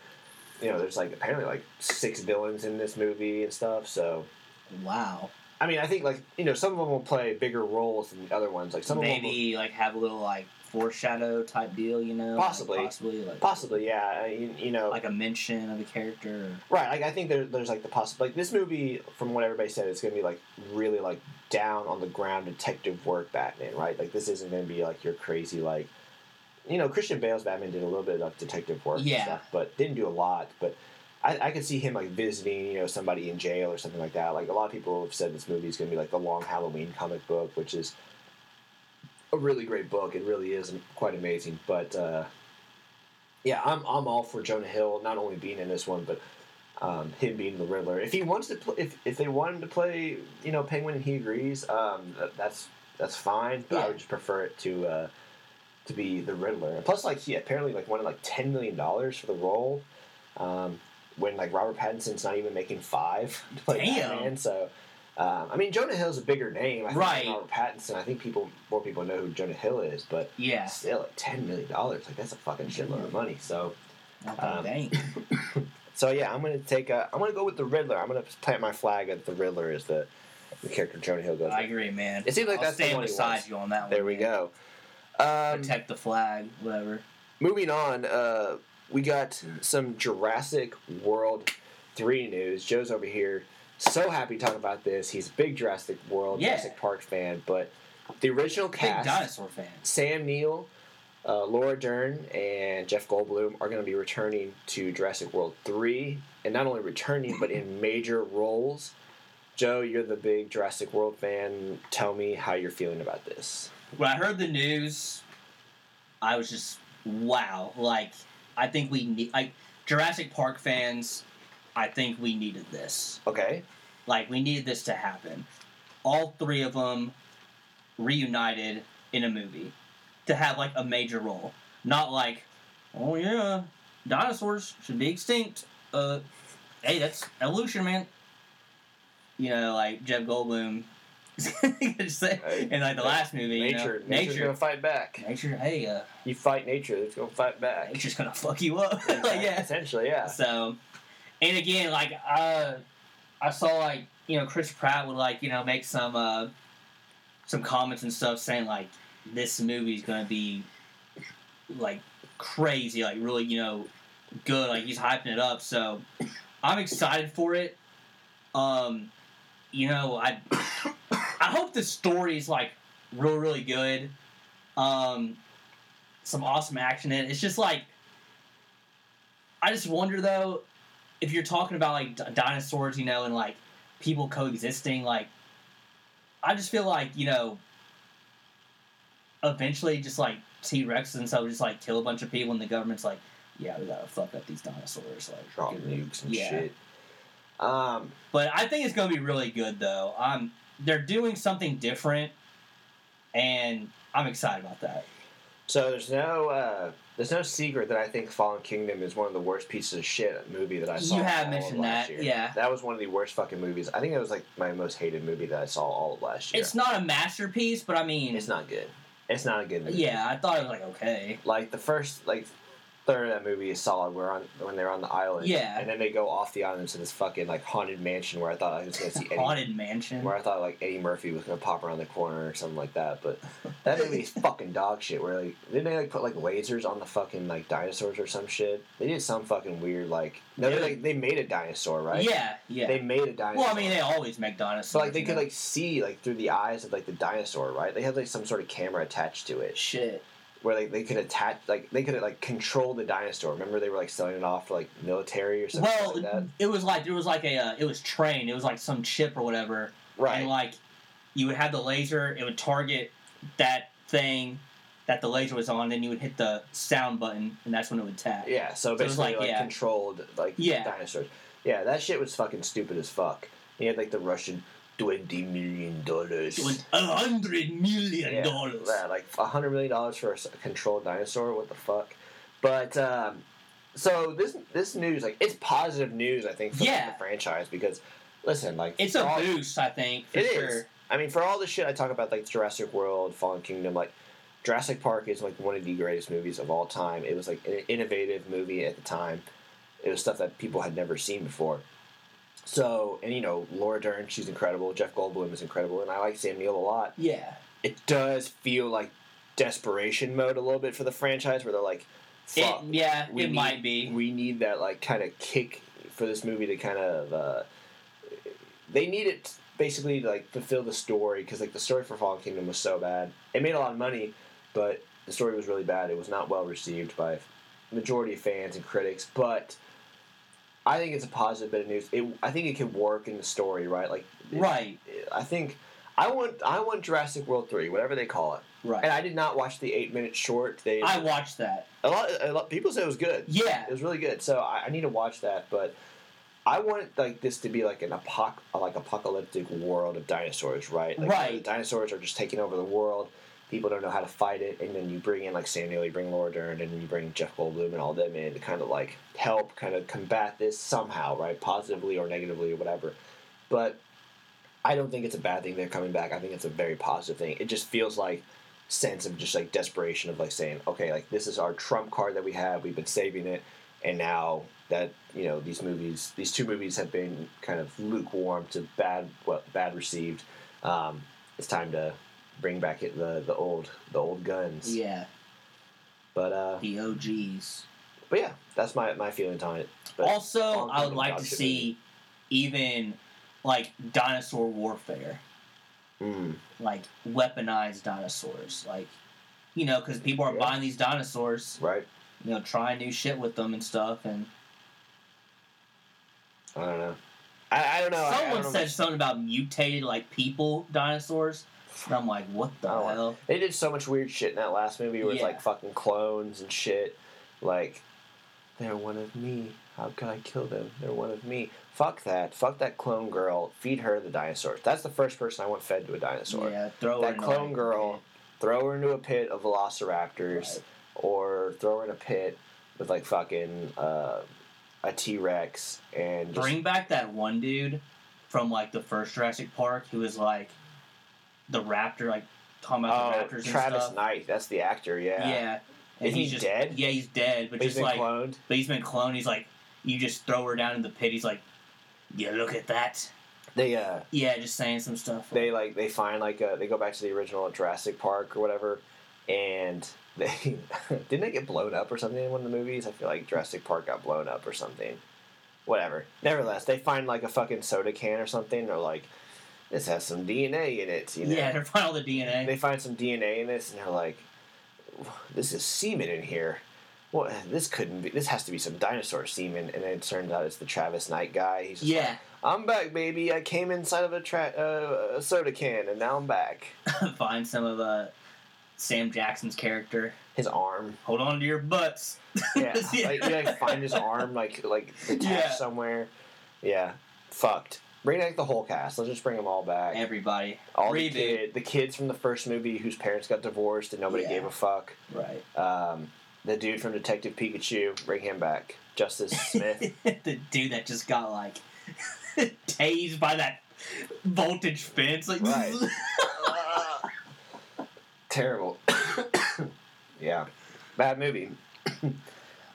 you know, there's like apparently like six villains in this movie and stuff. So Wow. I mean, I think like you know some of them will play bigger roles than the other ones. Like some of them will, Maybe like have a little like foreshadow type deal, you know? Like, Possibly. possibly like possibly, yeah. You, you know, like a mention of a character. Right, like I think there, there's like the possible like this movie from what everybody said it's gonna be like really like down on the ground detective work Batman, right? Like this isn't gonna be like your crazy like you know Christian Bale's Batman did a little bit of detective work, and Yeah. stuff, but didn't do a lot. But I, I could see him like visiting you know somebody in jail or something like that. Like a lot of people have said this movie is gonna be like the Long Halloween comic book, which is a really great book. It really is quite amazing, but. uh yeah, I'm I'm all for Jonah Hill not only being in this one, but um, him being the Riddler. If he wants to, play, if if they want him to play, you know, Penguin and he agrees, um, that, that's that's fine. But I would just prefer it to uh, to be the Riddler. And plus, like he apparently like wanted like ten million dollars for the role, um, when like Robert Pattinson's not even making five to play Damn. Batman. So. Um, I mean, Jonah Hill's a bigger name. I think, Right. Robert Pattinson. I think people more people know who Jonah Hill is, but Yeah. still, like ten million dollars, like that's a fucking shitload of money. So, Um, so yeah, I'm gonna take. A, I'm gonna go with the Riddler. I'm gonna plant my flag that the Riddler is the the character Jonah Hill goes. I with. agree, man. It seems like I'll that's the stand one he beside you on that one. There we man. go. Um, Protect the flag, whatever. moving on, uh, we got some Jurassic World three news. Joe's over here, so happy talking about this. He's a big Jurassic World, Yeah. Jurassic Park fan, but the original cast, big dinosaur fan. Sam Neill, uh, Laura Dern, and Jeff Goldblum are going to be returning to Jurassic World 3. And not only returning, but in major roles. Joe, you're the big Jurassic World fan. Tell me how you're feeling about this. When I heard the news, I was just wow. Like I think we need like Jurassic Park fans. I think we needed this. Okay. Like we needed this to happen. All three of them reunited in a movie to have like a major role. Not like, oh yeah, dinosaurs should be extinct. Uh, hey, that's evolution, man. You know, like Jeff Goldblum. Hey, in like the last movie, you know, Nature. Nature's nature, to fight back. nature. Hey, uh, You fight nature, it's to fight back. nature's gonna fuck you up. like, yeah, Essentially, yeah. so, and again, like uh, I saw like you know Chris Pratt would like you know make some uh, some comments and stuff saying like this movie's gonna be like crazy, like really you know good. Like he's hyping it up. So I'm excited for it. Um, you know I I hope the story's like real really good. Um, some awesome action in it. It's just like I just wonder though, if you're talking about like d- dinosaurs, you know, and like people coexisting, like I just feel like you know, eventually, just like T Rex and stuff, just like kill a bunch of people, and the government's like, yeah, we gotta fuck up these dinosaurs, like Drop nukes and yeah. shit. Um, But I think it's gonna be really good though. Um, they're doing something different, and I'm excited about that. So there's no uh, there's no secret that I think Fallen Kingdom is one of the worst pieces of shit movie that I saw. You have all of mentioned last that, year. yeah. That was one of the worst fucking movies. I think it was like my most hated movie that I saw all of last year. It's not a masterpiece, but I mean, It's not good. It's not a good movie. Yeah, I thought it was like okay. Like the first like third of that movie is solid. Where on when they're on the island, Yeah. and then they go off the island to this fucking like haunted mansion where I thought I was gonna see Eddie, Haunted Mansion. where I thought like Eddie Murphy was gonna pop around the corner or something like that. But that movie is fucking dog shit. Where like didn't they like put like lasers on the fucking like dinosaurs or some shit? They did some fucking weird like no, they like they made a dinosaur right? Yeah, yeah. They made a dinosaur. well, I mean, they always make dinosaurs. So like they could know? like see like through the eyes of like the dinosaur, right? They had like some sort of camera attached to it shit. Where like they could attach like they could like control the dinosaur. Remember they were like selling it off for like military or something Well, like that. it was like there was like a uh, it was trained. It was like some chip or whatever. Right. And like you would have the laser, it would target that thing that the laser was on, then you would hit the sound button, and that's when it would tap. yeah, so it basically like, like, yeah. controlled like Yeah. dinosaurs. Yeah, that shit was fucking stupid as fuck. He had like the Russian twenty million dollars. A hundred million dollars. yeah, like a hundred million dollars for a controlled dinosaur. What the fuck? But um, so this this news, like, it's positive news. I think for like, Yeah. the franchise because listen, like, It's a all- boost, I think, for It is. sure. I mean, for all the shit I talk about, like Jurassic World, Fallen Kingdom, like Jurassic Park is like one of the greatest movies of all time. It was like an innovative movie at the time. It was stuff that people had never seen before. So, and you know, Laura Dern, she's incredible. Jeff Goldblum is incredible, and I like Sam Neill a lot. Yeah. It does feel like desperation mode a little bit for the franchise, where they're like, It, yeah, we it need- might be. we need that like kind of kick for this movie to kind of uh, they need it basically to like fulfill the story because like the story for Fallen Kingdom was so bad. It made a lot of money, but the story was really bad. It was not well received by majority of fans and critics, but. I think it's a positive bit of news. It, I think it can work in the story, right? Like, it- Right. I think I want I want Jurassic World three, whatever they call it. Right. And I did not watch the eight minute short. They I watched that. a lot, a lot people said it was good. Yeah. It was really good. So I, I need to watch that, but I want like this to be like an apoc like apocalyptic world of dinosaurs, right? Like, Right. The dinosaurs are just taking over the world. People don't know how to fight it, and then you bring in like Sam Neill, you bring Laura Dern, and you bring Jeff Goldblum and all them in to kind of like help kind of combat this somehow, right? Positively or negatively or whatever. But I don't think it's a bad thing they're coming back. I think it's a very positive thing. It just feels like sense of just like desperation of like saying, okay, like this is our trump card that we have. We've been saving it, and now that you know these movies, these two movies have been kind of lukewarm to bad, what bad received. Um, it's time to bring back it, the the old the old guns. Yeah. But uh, The OGs. but yeah, that's my my feelings on it. But also, I would like to see even like dinosaur warfare. Mm, like weaponized dinosaurs, like you know, because people are Yeah. buying these dinosaurs, right? you know, trying new shit with them and stuff. And I don't know. I, I don't know. I- I someone don't said much- something about mutated like people dinosaurs, and I'm like, what the don't hell? They did so much weird shit in that last movie where it's Yeah. like fucking clones and shit. Like, they're one of me. How could I kill them? They're one of me. Fuck that. Fuck that clone girl. Feed her the dinosaurs. That's the first person I want fed to a dinosaur. Yeah, throw that clone girl, throw her into a pit of velociraptors, Right. or throw her in a pit with like fucking uh, a T Rex and just, Bring back that one dude from like the first Jurassic Park who was like the raptor, like talking about oh, the raptors and Travis stuff. Knight. That's the actor. Yeah. Yeah. And Is he he's just, dead? Yeah, he's dead. But But he's just been like, cloned. but he's been cloned. He's like, you just throw her down in the pit. He's like, yeah, look at that. They uh Yeah, just saying some stuff. they like they find like uh, they go back to the original Jurassic Park or whatever, and they didn't they get blown up or something in one of the movies. I feel like Jurassic Park got blown up or something. Whatever. Nevertheless, they find like a fucking soda can or something. They're like, this has some DNA in it. You know? yeah, they find all the DNA. They find some DNA in this, and they're like, this is semen in here. What? This couldn't be. This has to be some dinosaur semen. And then it turns out it's the Travis Knight guy. He's just like, yeah, I'm back, baby. I came inside of a, tra- uh, a soda can, and now I'm back. find some of uh, Sam Jackson's character. His arm, Hold on to your butts. yeah, like you like find his arm like like detached Yeah. somewhere. Yeah, fucked. Bring back the whole cast. Let's just bring them all back. Everybody. all the, kid, the kids from the first movie whose parents got divorced and nobody Yeah. gave a fuck. Right. Um, the dude from Detective Pikachu, bring him back. Justice Smith. the dude that just got like tased by that voltage fence. Like, Right. Terrible. yeah, bad movie.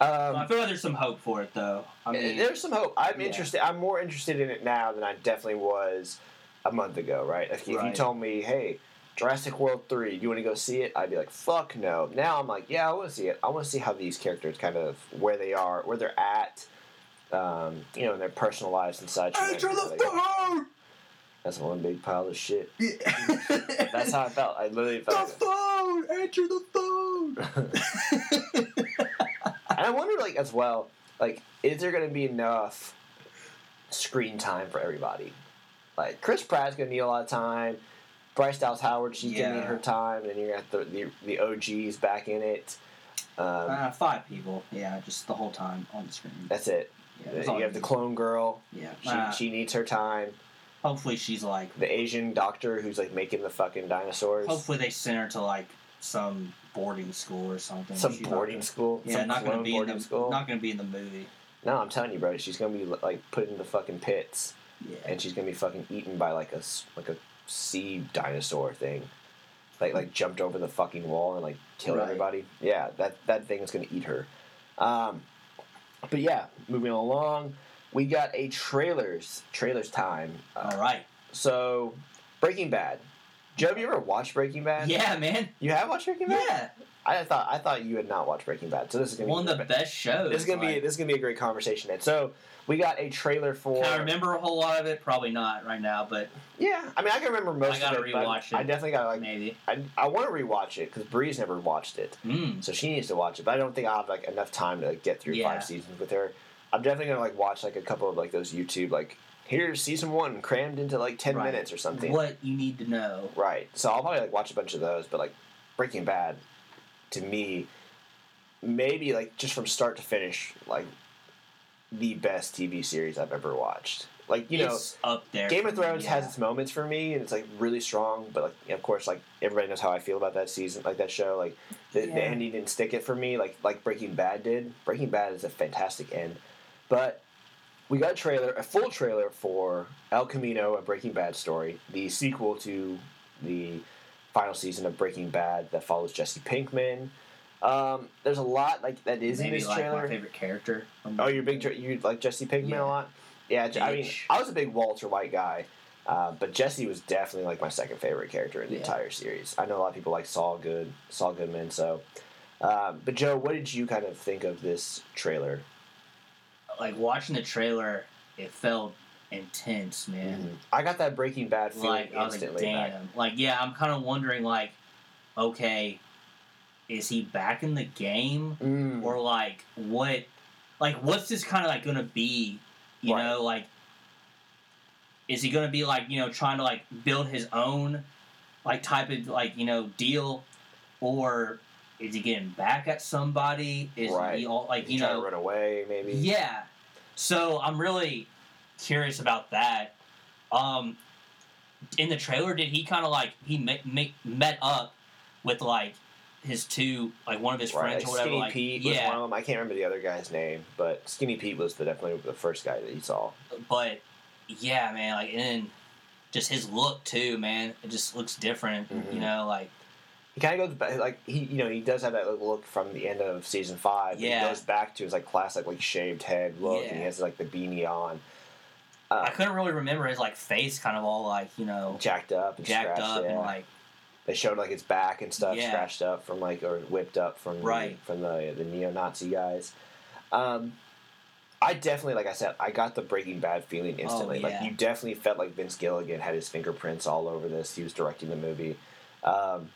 Um, I feel like there's some hope for it though. I mean, There's some hope. I'm Yeah. interested. I'm more interested in it now than I definitely was a month ago. Right? If, if you told me, "Hey, Jurassic World three, do you want to go see it?" I'd be like, "Fuck no." Now I'm like, "Yeah, I want to see it. I want to see how these characters kind of where they are, where they're at, um, you know, in their personal lives and such." and the like phone! That's one big pile of shit. That's how I felt. I literally felt. The phone! Enter the phone! I wonder, like, as well, like, is there going to be enough screen time for everybody? Like, Chris Pratt's going to need a lot of time. Bryce Dallas Howard, she's going to need her time. And you're to have the, the, the OGs back in it. Um, uh, five people. Yeah, just the whole time on the screen. that's it. Yeah, that's you have the clone girl. Yeah. She, Uh, she needs her time. hopefully she's like. The Asian doctor who's, like, making the fucking dinosaurs. Hopefully they send her to like some boarding school or something. Some She's boarding gonna- school. Yeah, some not gonna be in the school. not gonna be in the movie. no, I'm telling you, bro. She's going to be, like, put in the fucking pits. Yeah. and she's gonna be fucking eaten by like a like a sea dinosaur thing, like like jumped over the fucking wall and like killed Right. everybody. Yeah, that that thing is gonna eat her. Um, but yeah, moving along, we got a trailers trailers time. Uh, All right. So, Breaking Bad. Joe, have you ever watched Breaking Bad? Yeah, man. You have watched Breaking Bad? Yeah. I thought I thought you had not watched Breaking Bad. So this is gonna One be of the best shows. This is gonna be this is gonna be a great conversation. Then. So we got a trailer for. Can I remember a whole lot of it? Probably not right now, but Yeah, I mean I can remember most I gotta of it. but rewatch I definitely gotta like. maybe. I, I want to rewatch it because Bree's never watched it, Mm. so she needs to watch it. But I don't think I'll have like enough time to like, get through Yeah. five seasons with her. I'm definitely gonna like watch like a couple of like those YouTube like here's season one crammed into like ten Right. minutes or something. What you need to know. Right. So I'll probably like watch a bunch of those, but like Breaking Bad, to me, maybe like just from start to finish, like the best TV series I've ever watched. Like you know, up there. Game for of me, Thrones has its moments for me, and it's like really strong. But like, of course, like everybody knows how I feel about that season, like that show. Like the, the ending didn't stick it for me, like like Breaking Bad did. Breaking Bad is a fantastic end, but we got a trailer, a full trailer for El Camino, a Breaking Bad story, the sequel to the final season of Breaking Bad that follows Jesse Pinkman. Um, there's a lot like that is in this like trailer. my favorite character. Oh, you're big. You like Jesse Pinkman Yeah. a lot. Yeah, I mean, I was a big Walter White guy, uh, but Jesse was definitely like my second favorite character in the Yeah. entire series. I know a lot of people like Saul Good, Saul Goodman. So, um, but Joe, what did you kind of think of this trailer? Like watching the trailer, it felt intense, man. I got that Breaking Bad feeling Like I was like, instantly. back. damn. Like yeah, I'm kind of wondering like, okay, is he back in the game Mm, or like what? Like what's this kind of like gonna be? You Right. know, like is he gonna be like you know trying to like build his own like type of like you know deal, or is he getting back at somebody? Is Right. he all like you trying know to run away, maybe. yeah. So I'm really curious about that. Um, in the trailer, did he kind of like he met, met up with like his two like one of his Right, friends or whatever? Skinny like, Pete was one of them. I can't remember the other guy's name, but Skinny Pete was the, definitely the first guy that he saw. but yeah, man, like and then just his look too, man. It just looks different, Mhm. you know, like He kind of goes back, like he, you know, he does have that look from the end of season five. Yeah. he goes back to his like classic, like shaved head look, and he has like the beanie on, uh, I couldn't really remember his like face, kind of all like you know jacked up and jacked scratched. up yeah. and like they showed like his back and stuff, Yeah. scratched up from like or whipped up from Right. from the the neo-Nazi guys. Um, I definitely, like I said, I got the Breaking Bad feeling instantly. Like Oh, yeah. you definitely felt like Vince Gilligan had his fingerprints all over this. He was directing the movie. Um,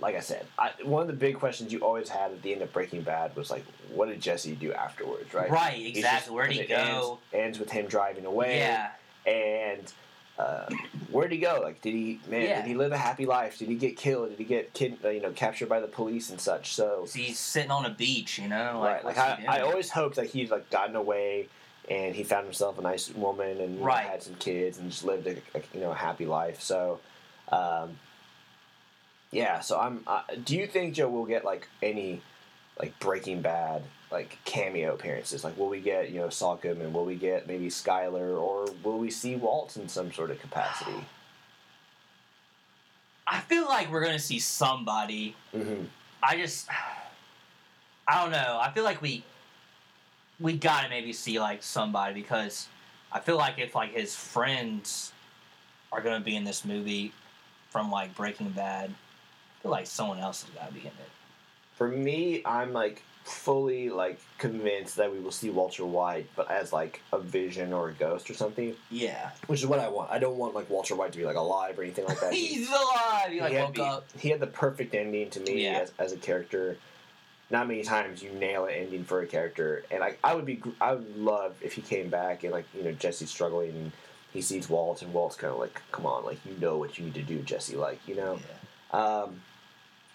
like I said, I, one of the big questions you always had at the end of Breaking Bad was like, what did Jesse do afterwards, right? right, exactly. Where did he go? Ends, ends with him driving away. Yeah, And uh, where'd he go? Like, did he man? Yeah. Did he live a happy life? Did he get killed? Did he get kid? uh, You know, captured by the police and such? So he's sitting on a beach, you know, like, right, like I. I always hoped that he'd like gotten away and he found himself a nice woman and know, Right. had some kids and just lived a, a you know a happy life. So, um, yeah. So I'm. Uh, do you think Joe will get like any like Breaking Bad like cameo appearances? Like, will we get you know Saul Goodman? Will we get maybe Skyler or will we see Walt in some sort of capacity? I feel like we're gonna see somebody. hmm I just I don't know. I feel like we we gotta maybe see like somebody because I feel like if like his friends are gonna be in this movie from like Breaking Bad, feel like someone else has gotta be in it. For me, I'm like fully like convinced that we will see Walter White, but as like a vision or a ghost or something, Yeah, which is what I want. I don't want like Walter White to be like alive or anything like that. he's alive. He like had woke the- up. He had the perfect ending to me Yeah. as, as a character. Not many times you nail an ending for a character, and I, I would be I would love if he came back and like you know Jesse's struggling and he sees Walt and Walt's kind of like come on like you know what you need to do Jesse like you know um,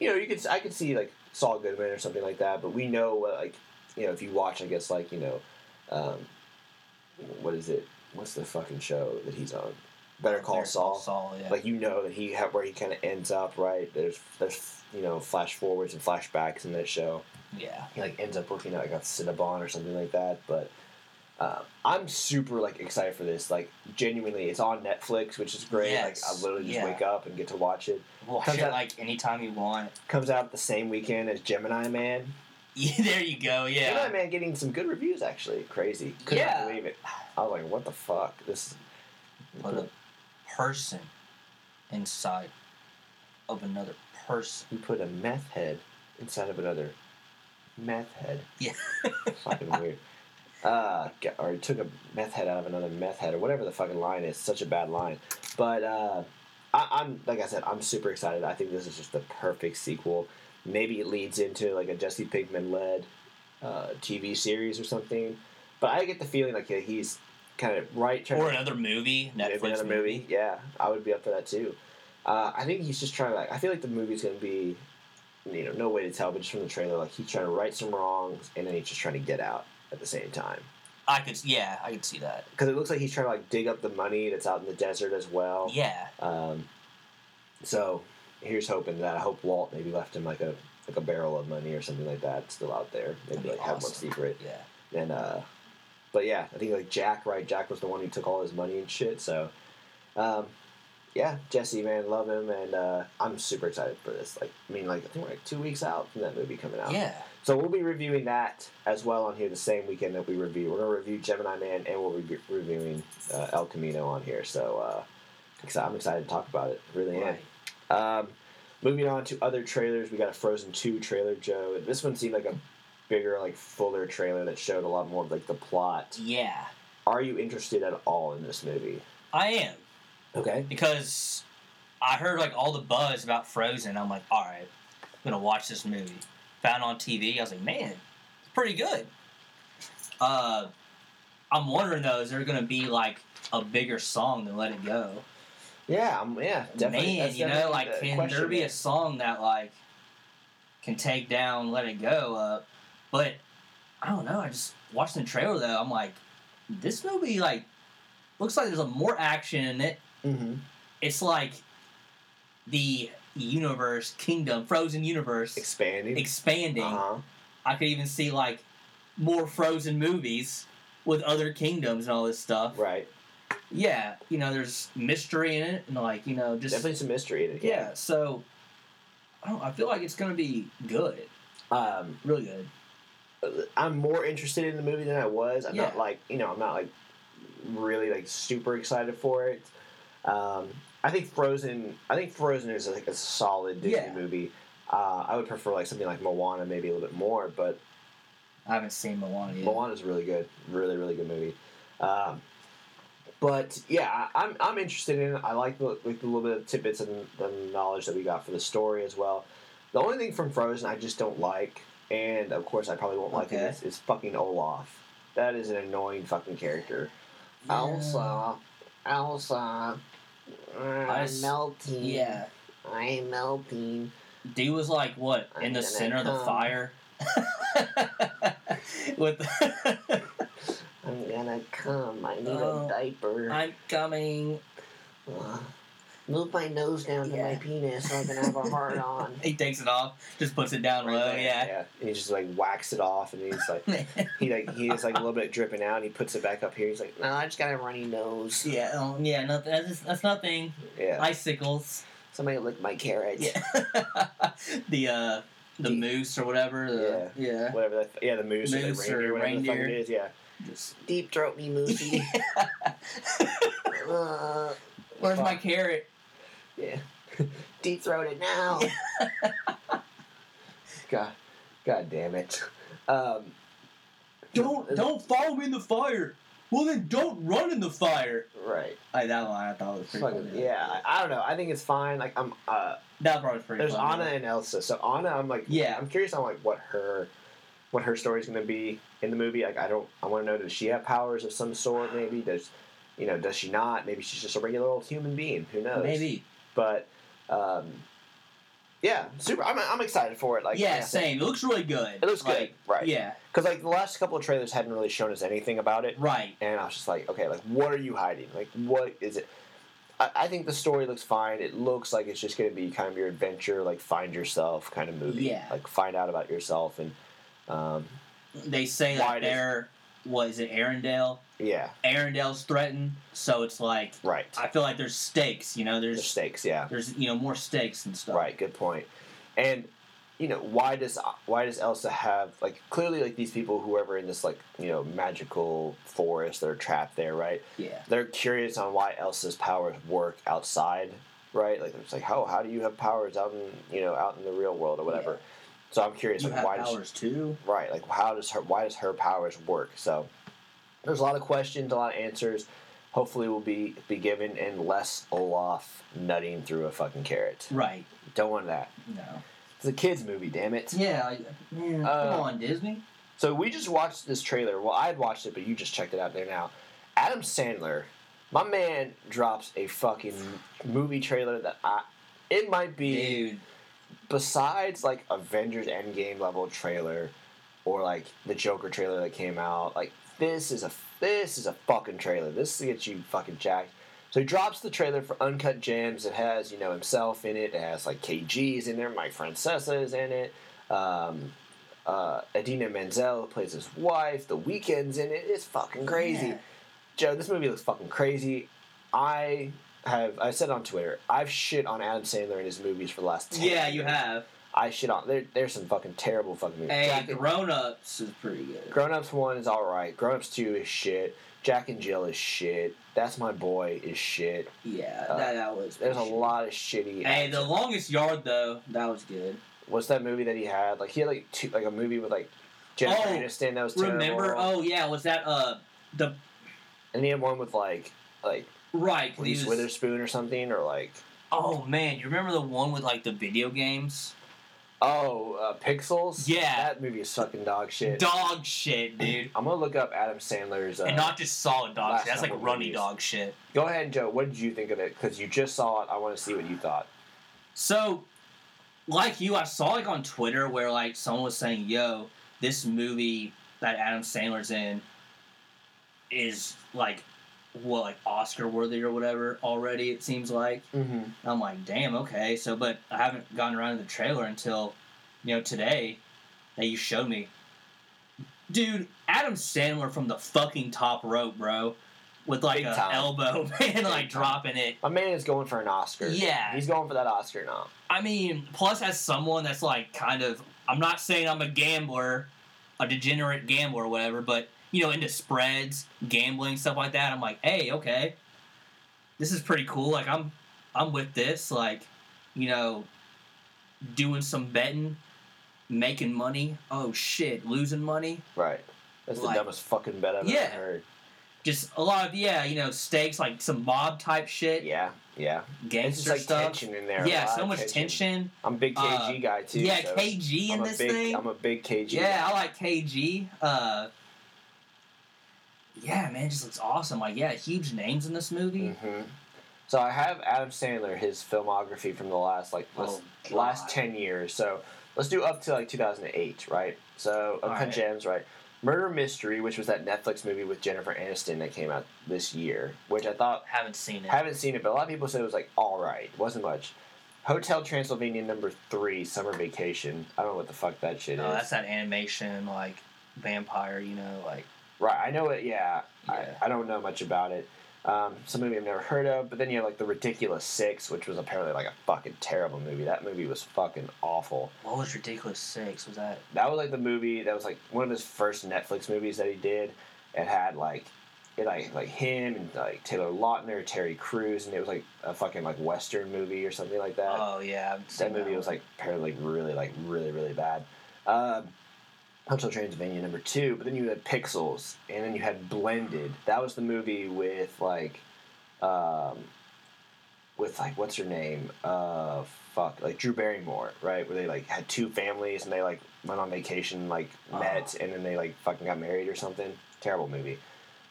you know you could I could see like Saul Goodman or something like that, but we know uh, like you know if you watch I guess like you know um, what is it what's the fucking show that he's on Better Call Better Saul Saul, yeah. like you know that he ha- where he kind of ends up right there's there's you know flash forwards and flashbacks in that show yeah. he like ends up working at like a Cinnabon or something like that but uh, I'm super like excited for this like genuinely it's on Netflix which is great Yes, like I literally just yeah. wake up and get to watch it Watch Comes it out- like anytime you want. comes out the same weekend as Gemini Man Yeah, there you go. Yeah. Gemini Man getting some good reviews actually crazy couldn't Yeah. believe it I was like what the fuck this Put a person inside of another person. he put a meth head inside of another meth head Yeah. fucking weird. Uh, or he took a meth head out of another meth head, or whatever the fucking line is. Such a bad line. But uh, I, I'm like I said, I'm super excited. I think this is just the perfect sequel. Maybe it leads into like a Jesse Pinkman led uh, TV series or something. But I get the feeling like he's kind of right. trying Or to- another movie, Maybe Netflix another movie. Yeah, I would be up for that too. Uh, I think he's just trying to like. I feel like the movie's gonna be, you know, no way to tell, but just from the trailer, like he's trying to right some wrongs, and then he's just trying to get out at the same time. I could, yeah, I could see that. Because it looks like he's trying to like dig up the money that's out in the desert as well. Yeah, Um, so here's hoping that I hope Walt maybe left him like a like a barrel of money or something like that still out there. Maybe like have one secret. yeah. And uh, but yeah, I think like Jack, right? Jack was the one who took all his money and shit. So, um, yeah, Jesse, man, love him, and uh, I'm super excited for this. Like, I mean, like I think we're like two weeks out from that movie coming out. Yeah. So we'll be reviewing that as well on here the same weekend that we review. We're gonna review Gemini Man, and we'll be reviewing uh, El Camino on here. So uh, I'm excited to talk about it. Really am. Um, moving on to other trailers, we got a Frozen Two trailer, Joe. This one seemed like a bigger, like fuller trailer that showed a lot more of like the plot. Yeah. Are you interested at all in this movie? I am Okay. because I heard like all the buzz about Frozen. I'm like, all right, I'm gonna watch this movie. Found it on TV. I was like, man, it's pretty good. Uh, I'm wondering though, is there gonna be like a bigger song than "Let It Go"? Yeah, um, yeah, definitely. Man, you know, like can question there be a song that like can take down "Let It Go"? Uh, but I don't know. I just watched the trailer though. I'm like, this movie like looks like there's a more action in it. Mhm. It's like the universe, kingdom, frozen universe expanding? expanding. Uh-huh. I could even see like more frozen movies with other kingdoms and all this stuff. Right. Yeah, you know, there's mystery in it and like you know just Definitely some mystery in it. yeah. So I don't. I feel like it's gonna be good, Um, really good. I'm more interested in the movie than I was. I'm not like you know I'm not like really like super excited for it. Um, I think Frozen. I think Frozen is like a solid Disney Yeah. movie. Uh, I would prefer like something like Moana, maybe a little bit more, but I haven't seen Moana yet. Moana's really good, really really good movie. Um, but yeah, I, I'm I'm interested in it. I like the like the little bit of tidbits and the knowledge that we got for the story as well. The only thing from Frozen I just don't like, and of course I probably won't like Okay. it, is, is fucking Olaf. That is an annoying fucking character. Elsa, Elsa, I'm I s- melting. Yeah, I'm melting. D was like what in I'm the gonna center of the fire. With I'm gonna come. I need Oh, a diaper. I'm coming. Uh, move my nose down to my penis so I can have a heart on. He takes it off, just puts it down Right low. there, Yeah. And he just like whacks it off, and he's like, he like he is like a little bit dripping out. And he puts it back up here. He's like, no, I just got a runny nose. Yeah, oh, yeah, nothing. That's, that's nothing. Yeah. Icicles. Somebody licked my carrots. Yeah. the uh, the moose or whatever. The, yeah. Whatever that. Yeah, the moose, Moose or the reindeer, or whatever the fuck reindeer. it is. Yeah. Just Deep throat me, moosey. uh, where's my carrot? Yeah. Deep throated now. God, God damn it. Um, Don't don't follow me in the fire. Well then, don't run in the fire. right. Like that line, I thought was pretty Fucking- funny. yeah, I, I don't know. I think it's fine. Like I'm. Uh, that part was pretty. there's funny. Anna and Elsa. So Anna, I'm like, Yeah. I'm curious on like what her, what her story's gonna be in the movie. Like I don't. I want to know. Does she have powers of some sort? Maybe does. You know, does she not? Maybe she's just a regular old human being. Who knows? Maybe. But, um, yeah, super. I'm, I'm excited for it. Like, yeah, like said, same. It looks really good. It looks good, right. Yeah, Because like the last couple of trailers hadn't really shown us anything about it, right. and I was just like, okay, like what are you hiding? Like what is it? I, I think the story looks fine. It looks like it's just going to be kind of your adventure, like find yourself kind of movie. Yeah. Like find out about yourself and, um, They say that what is it, Arendelle? Yeah, Arendelle's threatened, so it's like right. I feel like there's stakes. You know, The there's stakes, yeah, there's you know more stakes and stuff. right. Good point. And you know why does why does Elsa have like clearly like these people whoever in this like you know magical forest they're trapped there right Yeah. they're curious on why Elsa's powers work outside, right? Like it's like how how do you have powers out in you know out in the real world or whatever? yeah. So I'm curious You like have why does powers too. right like how does her why does her powers work? So there's a lot of questions, a lot of answers. Hopefully, will be be given and less Olaf nutting through a fucking carrot. Right. Don't want that. No. It's a kids movie, damn it. Yeah. Yeah Uh, come on, Disney. So we just watched this trailer. Well, I had watched it, but you just checked it out there now. Adam Sandler, my man, drops a fucking movie trailer that I. It might be Dude. besides like Avengers Endgame level trailer, or like the Joker trailer that came out. Like this is a this is a fucking trailer. This gets you fucking jacked. So he drops the trailer for Uncut Gems. It has you know himself in it. It has like KG's in there. Mike Francesa is in it. Um, uh, Idina Menzel plays his wife. The Weeknd's in it. It's fucking crazy. Yeah. Joe, this movie looks fucking crazy. I have I said on Twitter I've shit on Adam Sandler in his movies for the last. 10 Yeah, you have. I shit on there. There's some fucking terrible fucking movies. Hey, Jack and, Grown Ups is pretty good. Grown Ups one is all right. Grown Ups two is shit. Jack and Jill is shit. That's my boy is shit. Yeah, Uh, that, that was. There's a pretty shitty. lot of shitty. Hey, the longest yard though, that was good. What's that movie that he had? Like he had like two, like a movie with like Jennifer Oh, Aniston that was terrible. Remember? Oh yeah, was that uh the and he had one with like like right Reese was- Witherspoon or something, or like Oh man, you remember the one with like the video games? Oh uh, Pixels. Yeah. that movie is fucking dog shit. Dog shit, dude. I'm gonna look up Adam Sandler's. Uh, and not just solid dog shit. That's like runny movies. dog shit. Go ahead, Joe. What did you think of it? Because you just saw it. I want to see what you thought. So, like you, I saw like on Twitter where like someone was saying, "Yo, this movie that Adam Sandler's in is like what like Oscar worthy or whatever already." It seems like. Mm-hmm. I'm like, damn, okay. So, but I haven't gotten around to the trailer until, you know, today that you showed me. Dude, Adam Sandler from the fucking top rope, bro, with like an elbow and like dropping it. My man is going for an Oscar. Yeah. he's going for that Oscar now. I mean, plus as someone that's like kind of, I'm not saying I'm a gambler, a degenerate gambler or whatever, but you know, into spreads, gambling, stuff like that. I'm like, hey, okay, this is pretty cool. Like, I'm, I'm with this. Like, you know, doing some betting, making money. Oh shit, losing money. Right. That's the dumbest fucking bet I've Yeah. ever heard. Just a lot of yeah, you know, stakes like some mob type shit, Yeah, yeah. It's gangster just like stuff. tension in there. Yeah, so much tension. I'm a big KG Uh, guy too. yeah, so KG in I'm this big, thing. I'm a big KG. Yeah, guy. I like KG. Uh, yeah, man, it just looks awesome. Like, yeah, huge names in this movie. hmm So I have Adam Sandler, his filmography from the last like Oh, let's- last ten years. So let's do up to like 2008, right? So Uncut Alright. Gems, right? Murder Mystery, which was that Netflix movie with Jennifer Aniston that came out this year, which I thought Haven't seen it. haven't seen it, but a lot of people said it was like all right, wasn't much. Hotel Transylvania number three, Summer Vacation. I don't know what the fuck that shit No, is. that's that animation, like vampire. You know, like Right, I know it. Yeah, Yeah. I, I don't know much about it. Um, some movie I've never heard of, but then you have like the Ridiculous Six, which was apparently like a fucking terrible movie. That movie was fucking awful. What was Ridiculous Six? Was that? That was like the movie that was like one of his first Netflix movies that he did. It had like it like like him and like Taylor Lautner, Terry Crews, and it was like a fucking like western movie or something like that. Oh yeah, that movie was like apparently really like really really bad. Um, Hotel Transylvania number two, but then you had Pixels, and then you had Blended. That was the movie with like, um, with like what's her name? Uh, fuck, like Drew Barrymore, right? Where they like had two families and they like went on vacation, like met, and then they like fucking got married or something. Terrible movie.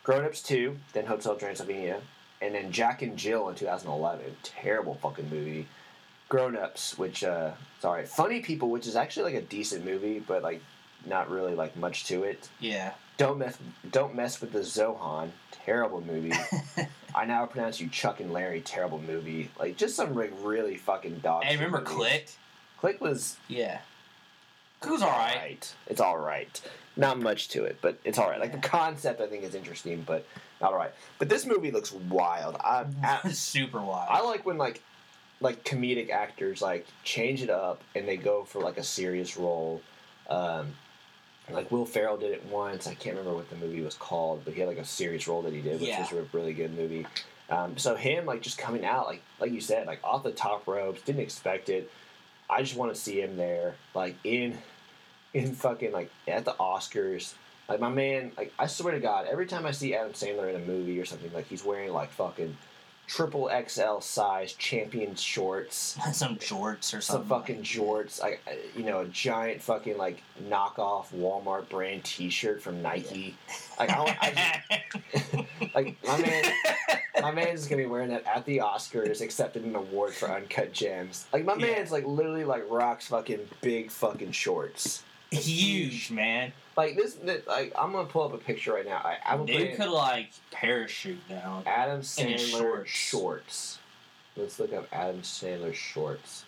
Grown Ups two, then Hotel Transylvania, and then Jack and Jill in 2011. Terrible fucking movie. Grown Ups, which uh, sorry, Funny People, which is actually like a decent movie, but like not really like much to it. Yeah. Don't mess, don't mess with the Zohan. Terrible movie. I now pronounce you Chuck and Larry. Terrible movie. Like just some like really fucking dog. Hey, remember movies. Click? Click was Yeah. Click was alright. alright. It's all right. Not much to it, but it's all right. Like the concept, I think is interesting, but not all right. But this movie looks wild. I, I, Super wild. I like when like like comedic actors like change it up and they go for like a serious role. Um, like Will Ferrell did it once. I can't remember what the movie was called, but he had like a serious role that he did, which Yeah. was a really good movie. Um, so him like just coming out like like you said like off the top ropes, didn't expect it. I just want to see him there, like in in fucking like at the Oscars. Like my man, like I swear to God, every time I see Adam Sandler in a movie or something, like he's wearing like fucking triple XL size champion shorts, some jorts or some fucking jorts, like uh, you know, a giant fucking like knockoff Walmart brand T-shirt from Nike. Like I, I just, like my man, my man's gonna be wearing that at the Oscars, accepted an award for Uncut Gems. Like my Yeah. man's like literally like rocks fucking big fucking shorts. Huge, man. Like this, this like I'm gonna pull up a picture right now. I, I'm Dude could like parachute down. Adam Sandler shorts. shorts. Let's look up Adam Sandler shorts.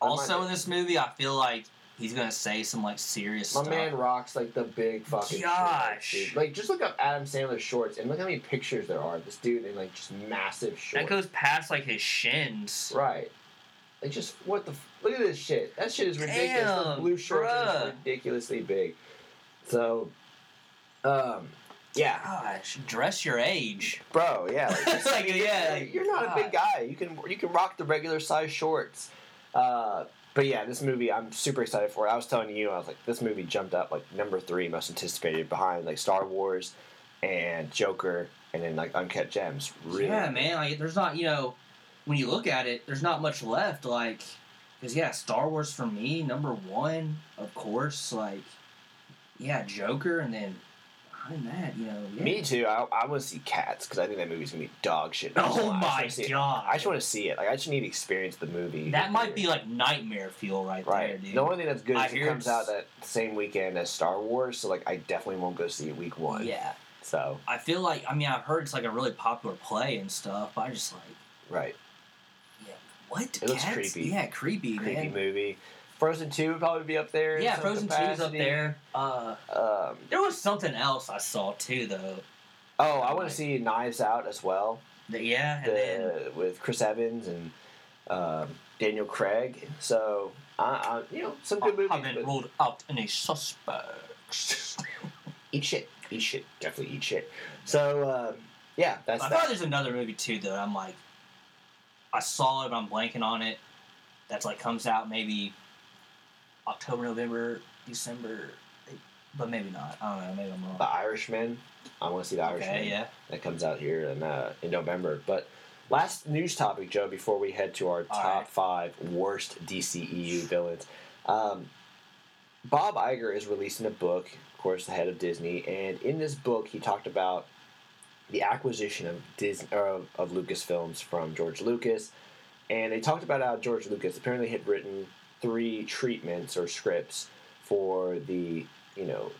Also in this movie, I feel like he's gonna say some like serious my stuff. man rocks like the big fucking shorts, Gosh. dude. Like just look up Adam Sandler shorts and look how many pictures there are. of This dude in like just massive shorts. that goes past like his shins. Right. Like just what the f- look at this shit. That shit is ridiculous. the blue shorts bruh. just ridiculously big. So, um, yeah, Gosh, dress your age. bro, yeah. Like, It's like, yeah, like, you're not a big guy. You can you can rock the regular size shorts. Uh, but yeah, this movie I'm super excited for. It. I was telling you, I was like, this movie jumped up like number three most anticipated behind like Star Wars and Joker, and then like Uncut Gems. Really, Yeah, man. Like, there's not, you know, when you look at it, there's not much left. Like, because yeah, Star Wars for me, number one, of course. Like, yeah, Joker, and then behind that, you know, yeah. Me too. I, I want to see Cats because I think that movie's gonna be dog shit. Oh I Oh I my it. god, I just want to see it. Like I just need to experience the movie. that might be like nightmare fuel right, there, dude. The only thing that's good I is it comes out that same weekend as Star Wars, so like I definitely won't go see it week one. Yeah, So I feel like I mean I've heard it's like a really popular play and stuff, but I just like right, what? It looks Cats? creepy. Yeah, creepy, creepy man. movie. Frozen two would probably be up there. Yeah, Frozen 2's up there. Uh, Um, there was something else I saw too, though. oh, I want to see Knives Out as well. That- yeah, and then with Chris Evans and um, Daniel Craig. So I, I, you know, some good movies. I've been but- ruled out in a suspect. eat shit, eat shit, definitely eat shit. So um, yeah, that's I that. thought there's another movie too though. I'm like, I saw it, but I'm blanking on it. That's like comes out maybe October, November, December, but maybe not. I don't know. Maybe I'm wrong. The Irishman. I want to see the Irishman. Okay, yeah. That comes out here in uh, in November. But last news topic, Joe, before we head to our All top right. five worst DCEU villains. Um, Bob Iger is releasing a book, of course, the head of Disney, and in this book he talked about the acquisition of Disney of, of Lucasfilms from George Lucas, and they talked about how George Lucas apparently had written three treatments or scripts for the you know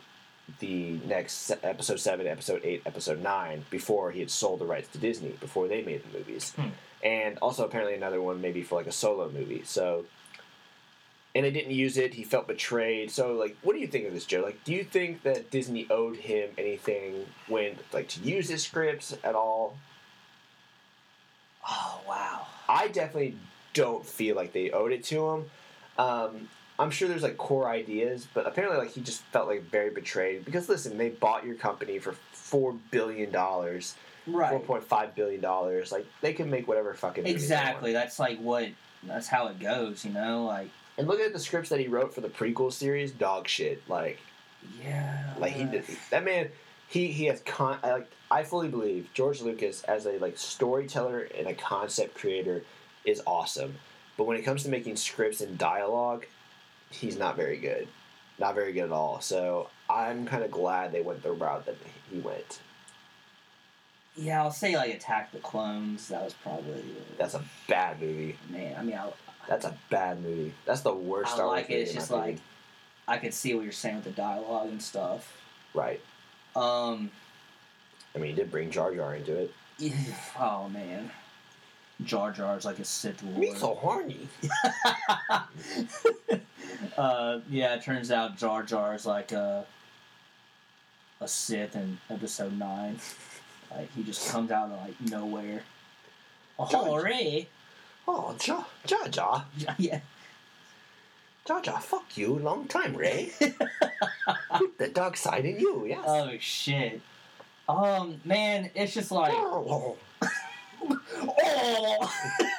the next episode seven, episode eight, episode nine before he had sold the rights to Disney before they made the movies, Hmm. and also apparently another one maybe for like a solo movie. So and they didn't use it. He felt betrayed. So, like, what do you think of this, Joe? Like, do you think that Disney owed him anything when, like, to use his scripts at all? Oh wow. I definitely don't feel like they owed it to him. Um, I'm sure there's like core ideas, but apparently, like, he just felt like very betrayed because listen, they bought your company for four billion dollars, Right. four point five billion dollars. Like, they can make whatever fucking movie they want. Exactly. That's like what. That's how it goes. You know. Like. And look at the scripts that he wrote for the prequel series, dog shit. Like, Yeah. like he did that man. He he has con. I, like I fully believe George Lucas as a like storyteller and a concept creator is awesome, but when it comes to making scripts and dialogue, he's not very good. Not very good at all. So I'm kind of glad they went the route that he went. Yeah, I'll say like Attack the Clones. That was probably. That's a bad movie. Man, I mean, I, That's a bad movie. That's the worst I Star Wars like it. movie It's just like opinion. I could see what you're saying with the dialogue and stuff. right. Um. I mean, he did bring Jar Jar into it. Oh man. Jar Jar's like a Sith Lord. Me so horny. uh, yeah, it turns out Jar Jar is like a a Sith in Episode Nine. Like he just comes out of like nowhere. Oh, Rey. Oh, Jar Jar Jar. Yeah. Jar Jar, fuck you. Long time, Rey. Put the dark side in you, yes. Oh shit. Um, man, it's just like. Oh, Oh.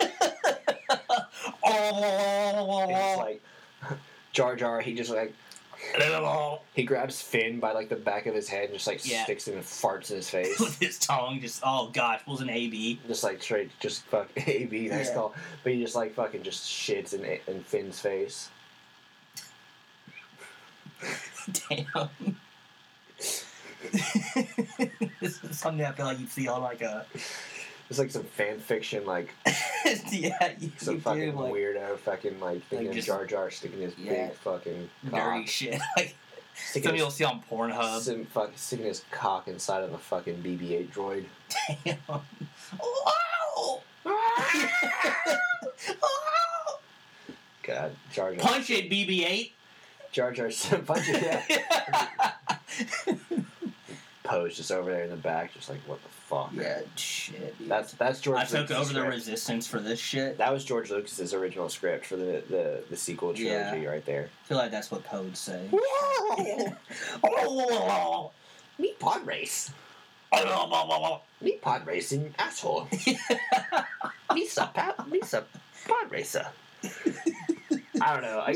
oh. it's like Jar Jar, he just like he grabs Finn by like the back of his head and just like Yeah. sticks him and farts in his face. with his tongue just oh gosh pulls an AB. just like straight, just fuck AB, nice Yeah. call. But he just like fucking just shits in in Finn's face. Damn. this is something I feel like you'd see on like a It's like some fan fiction, like yeah you, some you fucking do like weirdo fucking like thinking just- Jar Jar sticking his Yeah. big fucking dirty cock, shit like something you'll see on Pornhub. some fucking sticking his cock inside of a fucking BB-8 droid. Damn. Wow. God, Jar Jar. Punch it, BB-8. Jar Jar punch it, yeah. Poe's just over there in the back, just like, what the fuck? yeah, shit. dude. That's that's George. I took Lucas's over the resistance for this shit. That was George Lucas's original script for the the, the sequel trilogy, Yeah. right there. I feel like that's what Poe would say. Me pod race. Me pod racing asshole. Misa pa- Misa pod racer. I don't know. I,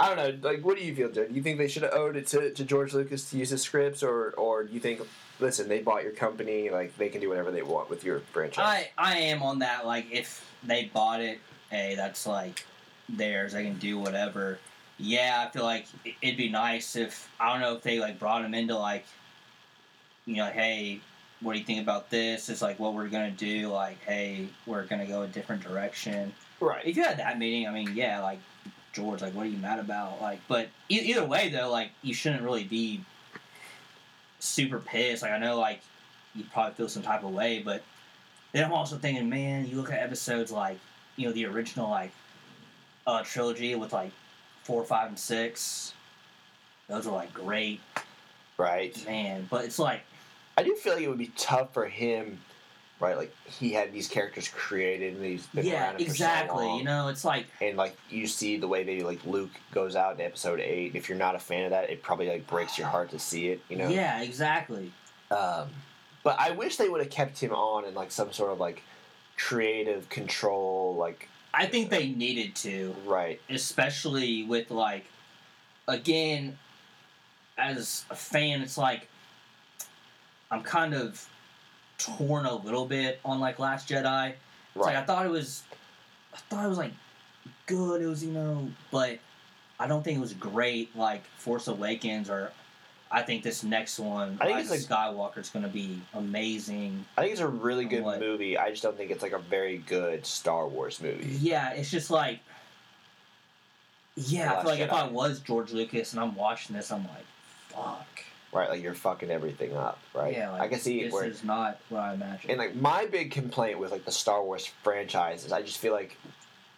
I don't know. Like, what do you feel, Joe? Do you think they should have owed it to, to George Lucas to use his scripts, or or do you think, listen, they bought your company, like they can do whatever they want with your franchise? I I am on that. Like, if they bought it, hey, that's like theirs. They can do whatever. Yeah, I feel like it- it'd be nice if I don't know if they like brought him into like, you know, like, hey, what do you think about this? It's like what we're gonna do. Like, hey, we're gonna go a different direction. right. If you had that meeting, I mean, yeah, like George, like, what are you mad about? Like, but e- either way, though, like, you shouldn't really be super pissed. Like, I know, like, you probably feel some type of way, but then I'm also thinking, man, you look at episodes like, you know, the original like uh, trilogy with like four, five, and six. Those are like great, Right. man. But it's like, I do feel like it would be tough for him, right? Like he had these characters created and he's been yeah, around so exactly. long. You know, it's like, and like you see the way they like Luke goes out in episode eight. If you're not a fan of that, it probably like breaks your heart to see it. You know. yeah, exactly. Um, but I wish they would have kept him on in like some sort of like creative control, like I think they needed to. right. especially with like again as a fan it's like i'm kind of torn a little bit on like last jedi it's like i thought it was i thought it was like good it was you know but i don't think it was great like force awakens or i think this next one I think Rise it's of skywalker is going to be amazing I think it's a really good What? movie. I just don't think it's like a very good Star Wars movie. Yeah, it's just like, yeah, I feel like if I was George Lucas and I'm watching this, I'm like, fuck. Right, like you're fucking everything up, right? Yeah, like, I can see this where is not what I imagined. And like my big complaint with like the Star Wars franchise is I just feel like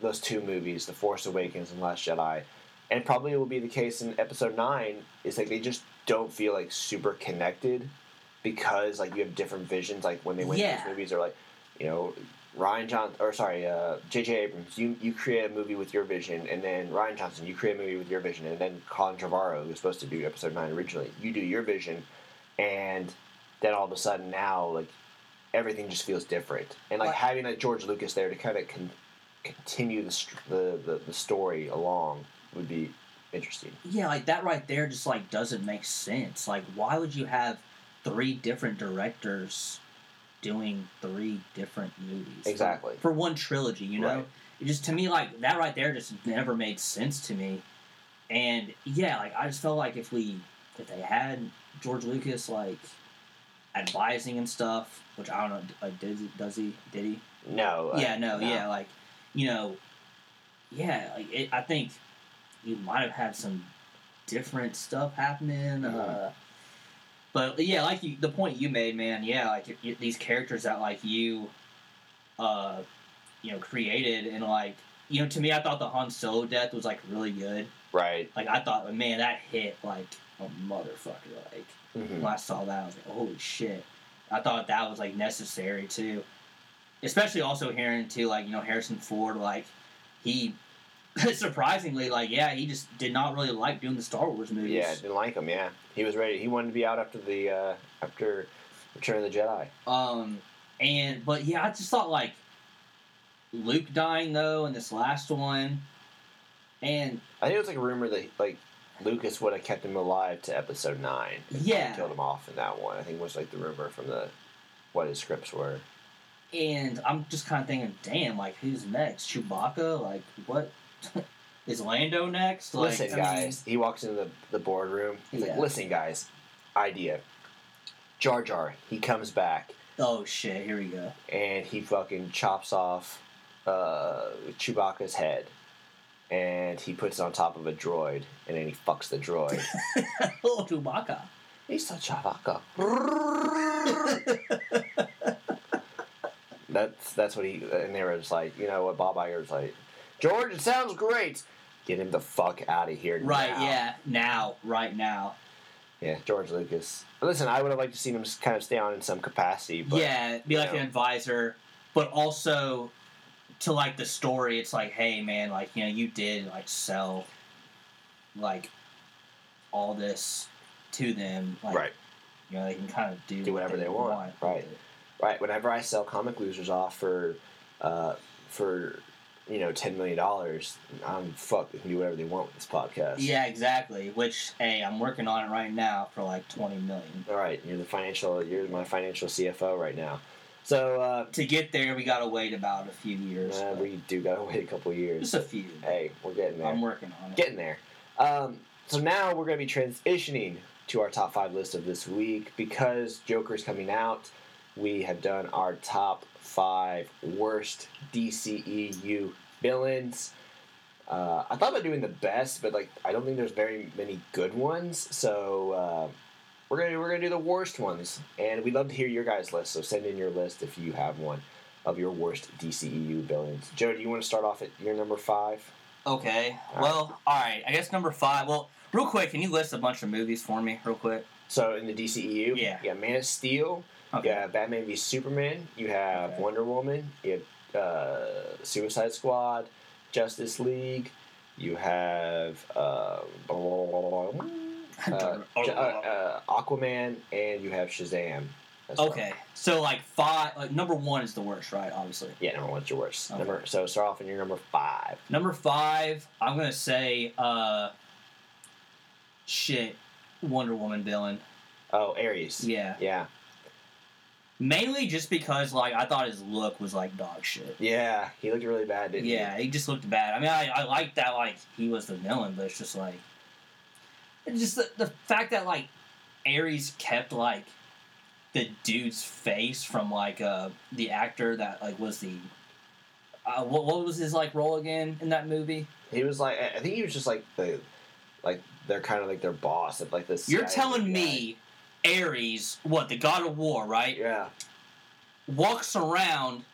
those two movies, The Force Awakens and Last Jedi, and probably will be the case in episode nine. Is like they just don't feel like super connected because like you have different visions. Like when they went Yeah. to these movies, they're like, you know, Rian Johnson or sorry, uh, J.J. Abrams, you you create a movie with your vision, and then Rian Johnson, you create a movie with your vision, and then Colin Trevorrow, who was supposed to do episode nine originally, you do your vision, and then all of a sudden now like everything just feels different, and like having like George Lucas there to kind of con- continue the, st- the the the story along would be interesting. Yeah, like that right there just like doesn't make sense. Like why would you have three different directors doing three different movies? Exactly. For, one trilogy, you know? Right. It just to me like that right there just never made sense to me. And yeah, like I just felt like if we if they had George Lucas like advising and stuff, which I don't know, like did he, does he did he? No. uh, yeah, no, yeah, like you know, yeah, like it, I think you might have had some different stuff happening. Uh, but yeah, like you, the point you made, man. Yeah, like you- these characters that like you, uh, you know, created and like you know, to me, I thought the Han Solo death was like really good. Right. Like I thought, man, that hit like a motherfucker. Like Mhm. when I saw that, I was like, holy shit. I thought that was like necessary too. Especially also hearing too, like, you know, Harrison Ford, like, he surprisingly, like, yeah, he just did not really like doing the Star Wars movies. Yeah, didn't like him. Yeah, he was ready. He wanted to be out after the uh, after Return of the Jedi. Um and but yeah, I just thought like Luke dying though in this last one. And I think it was like a rumor that like Lucas would have kept him alive to Episode nine. Yeah. killed him off in that one. I think was like the rumor from the what his scripts were. and I'm just kinda thinking, damn, like who's next? Chewbacca? Like what is Lando next? Like listen, guys. he walks into the the boardroom. He's Yeah. like, "Listen, guys, idea." Jar Jar. He comes back Oh shit, here we go. and he fucking chops off uh, Chewbacca's head. And he puts it on top of a droid, and then he fucks the droid. oh Chewbacca. He's such a Chewbacca. that's that's what he and they were just like, you know what Bob Iger was like, George, it sounds great. Get him the fuck out of here Right, now." yeah. Now, right now. Yeah, George Lucas. Listen, I would have liked to seen him kind of stay on in some capacity, but yeah, be like know. an advisor, but also to like the story, it's like, hey man, like, you know, you did like sell like all this to them. Like right, you know, they can kind of do, Do whatever they want, right. right. Whenever I sell comic losers off for, uh, for, you know, ten million dollars, I'm fuck. They can do whatever they want with this podcast. Yeah, exactly. Which, hey, I'm working on it right now for like twenty million. All right, you're the financial. You're my financial CFO right now. So uh, To get there, we gotta wait about a few years. uh, we do gotta wait a couple years. just a few. Hey, we're getting there. I'm working on it. getting there. Um, so now we're going to be transitioning to our top five list of this week because Joker's coming out. We have done our top five worst DCEU villains. Uh, I thought about doing the best, but like I don't think there's very many good ones. So uh, we're gonna we're gonna do the worst ones, and we'd love to hear your guys' list. So send in your list if you have one of your worst DCEU villains. Joe, do you want to start off at your number five? Okay. All Well, all right. I guess number five. Well, real quick, can you list a bunch of movies for me, real quick? So in the DCEU, Yeah. you got Man of Steel, Okay. you have Batman v Superman, you have Okay. Wonder Woman, you have uh, Suicide Squad, Justice League, you have uh, Aquaman, and you have Shazam. as well. Okay. So like five. Like number one is the worst, right? Obviously. Yeah, number one's your worst. Okay. Number so start off in your number five. Number five, I'm gonna say, uh, shit, Wonder Woman villain. Oh, Ares. Yeah. Yeah. Mainly just because like I thought his look was like dog shit. Yeah. He looked really bad, didn't Yeah, he just looked bad. I mean, I, I like that like he was the villain, but it's just like, it's just the, the fact that like Ares kept like the dude's face from like uh the actor that like was the uh, what what was his like role again in that movie? he? He was like, I I think he was just like the, like they're kind of like their boss at like this. You're telling me Ares, what the god of war, right? Yeah. Walks around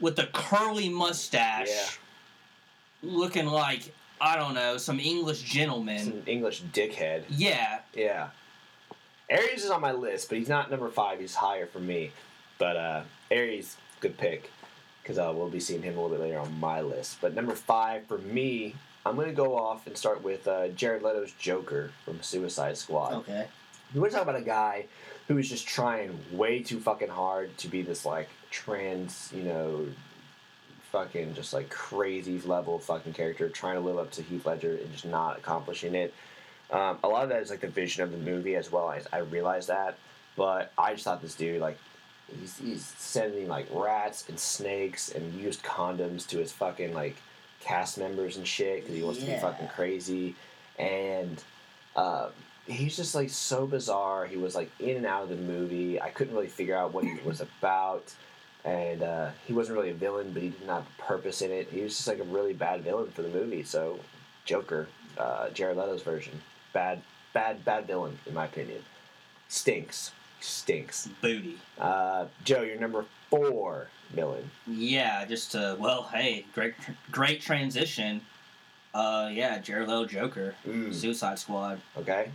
with a curly mustache, Yeah. looking like I don't know, some English gentleman. Some English dickhead. Yeah, Yeah. Ares is on my list, but he's not number five. He's higher for me. But uh, Ares, good pick, because uh, we'll be seeing him a little bit later on my list. But number five for me, I'm going to go off and start with uh, Jared Leto's Joker from Suicide Squad. okay. We want to talk about a guy who is just trying way too fucking hard to be this like trans, you know, fucking just like crazy level fucking character, trying to live up to Heath Ledger and just not accomplishing it. Um, a lot of that is like the vision of the movie as well. I, I realize that, but I just thought this dude like he's he's sending like rats and snakes and used condoms to his fucking like cast members and shit because he wants to be fucking crazy, and um, he's just like so bizarre. He was like in and out of the movie. I couldn't really figure out what he was about. And uh, he wasn't really a villain, but he didn't have purpose in it. He was just like a really bad villain for the movie. So, Joker, uh, Jared Leto's version, bad, bad, bad villain in my opinion. Stinks, stinks. Booty. Uh, Joe, you're number four villain. Yeah, just uh, well, hey, great, great transition. Uh, yeah, Jared Leto Joker, Mm. Suicide Squad. Okay,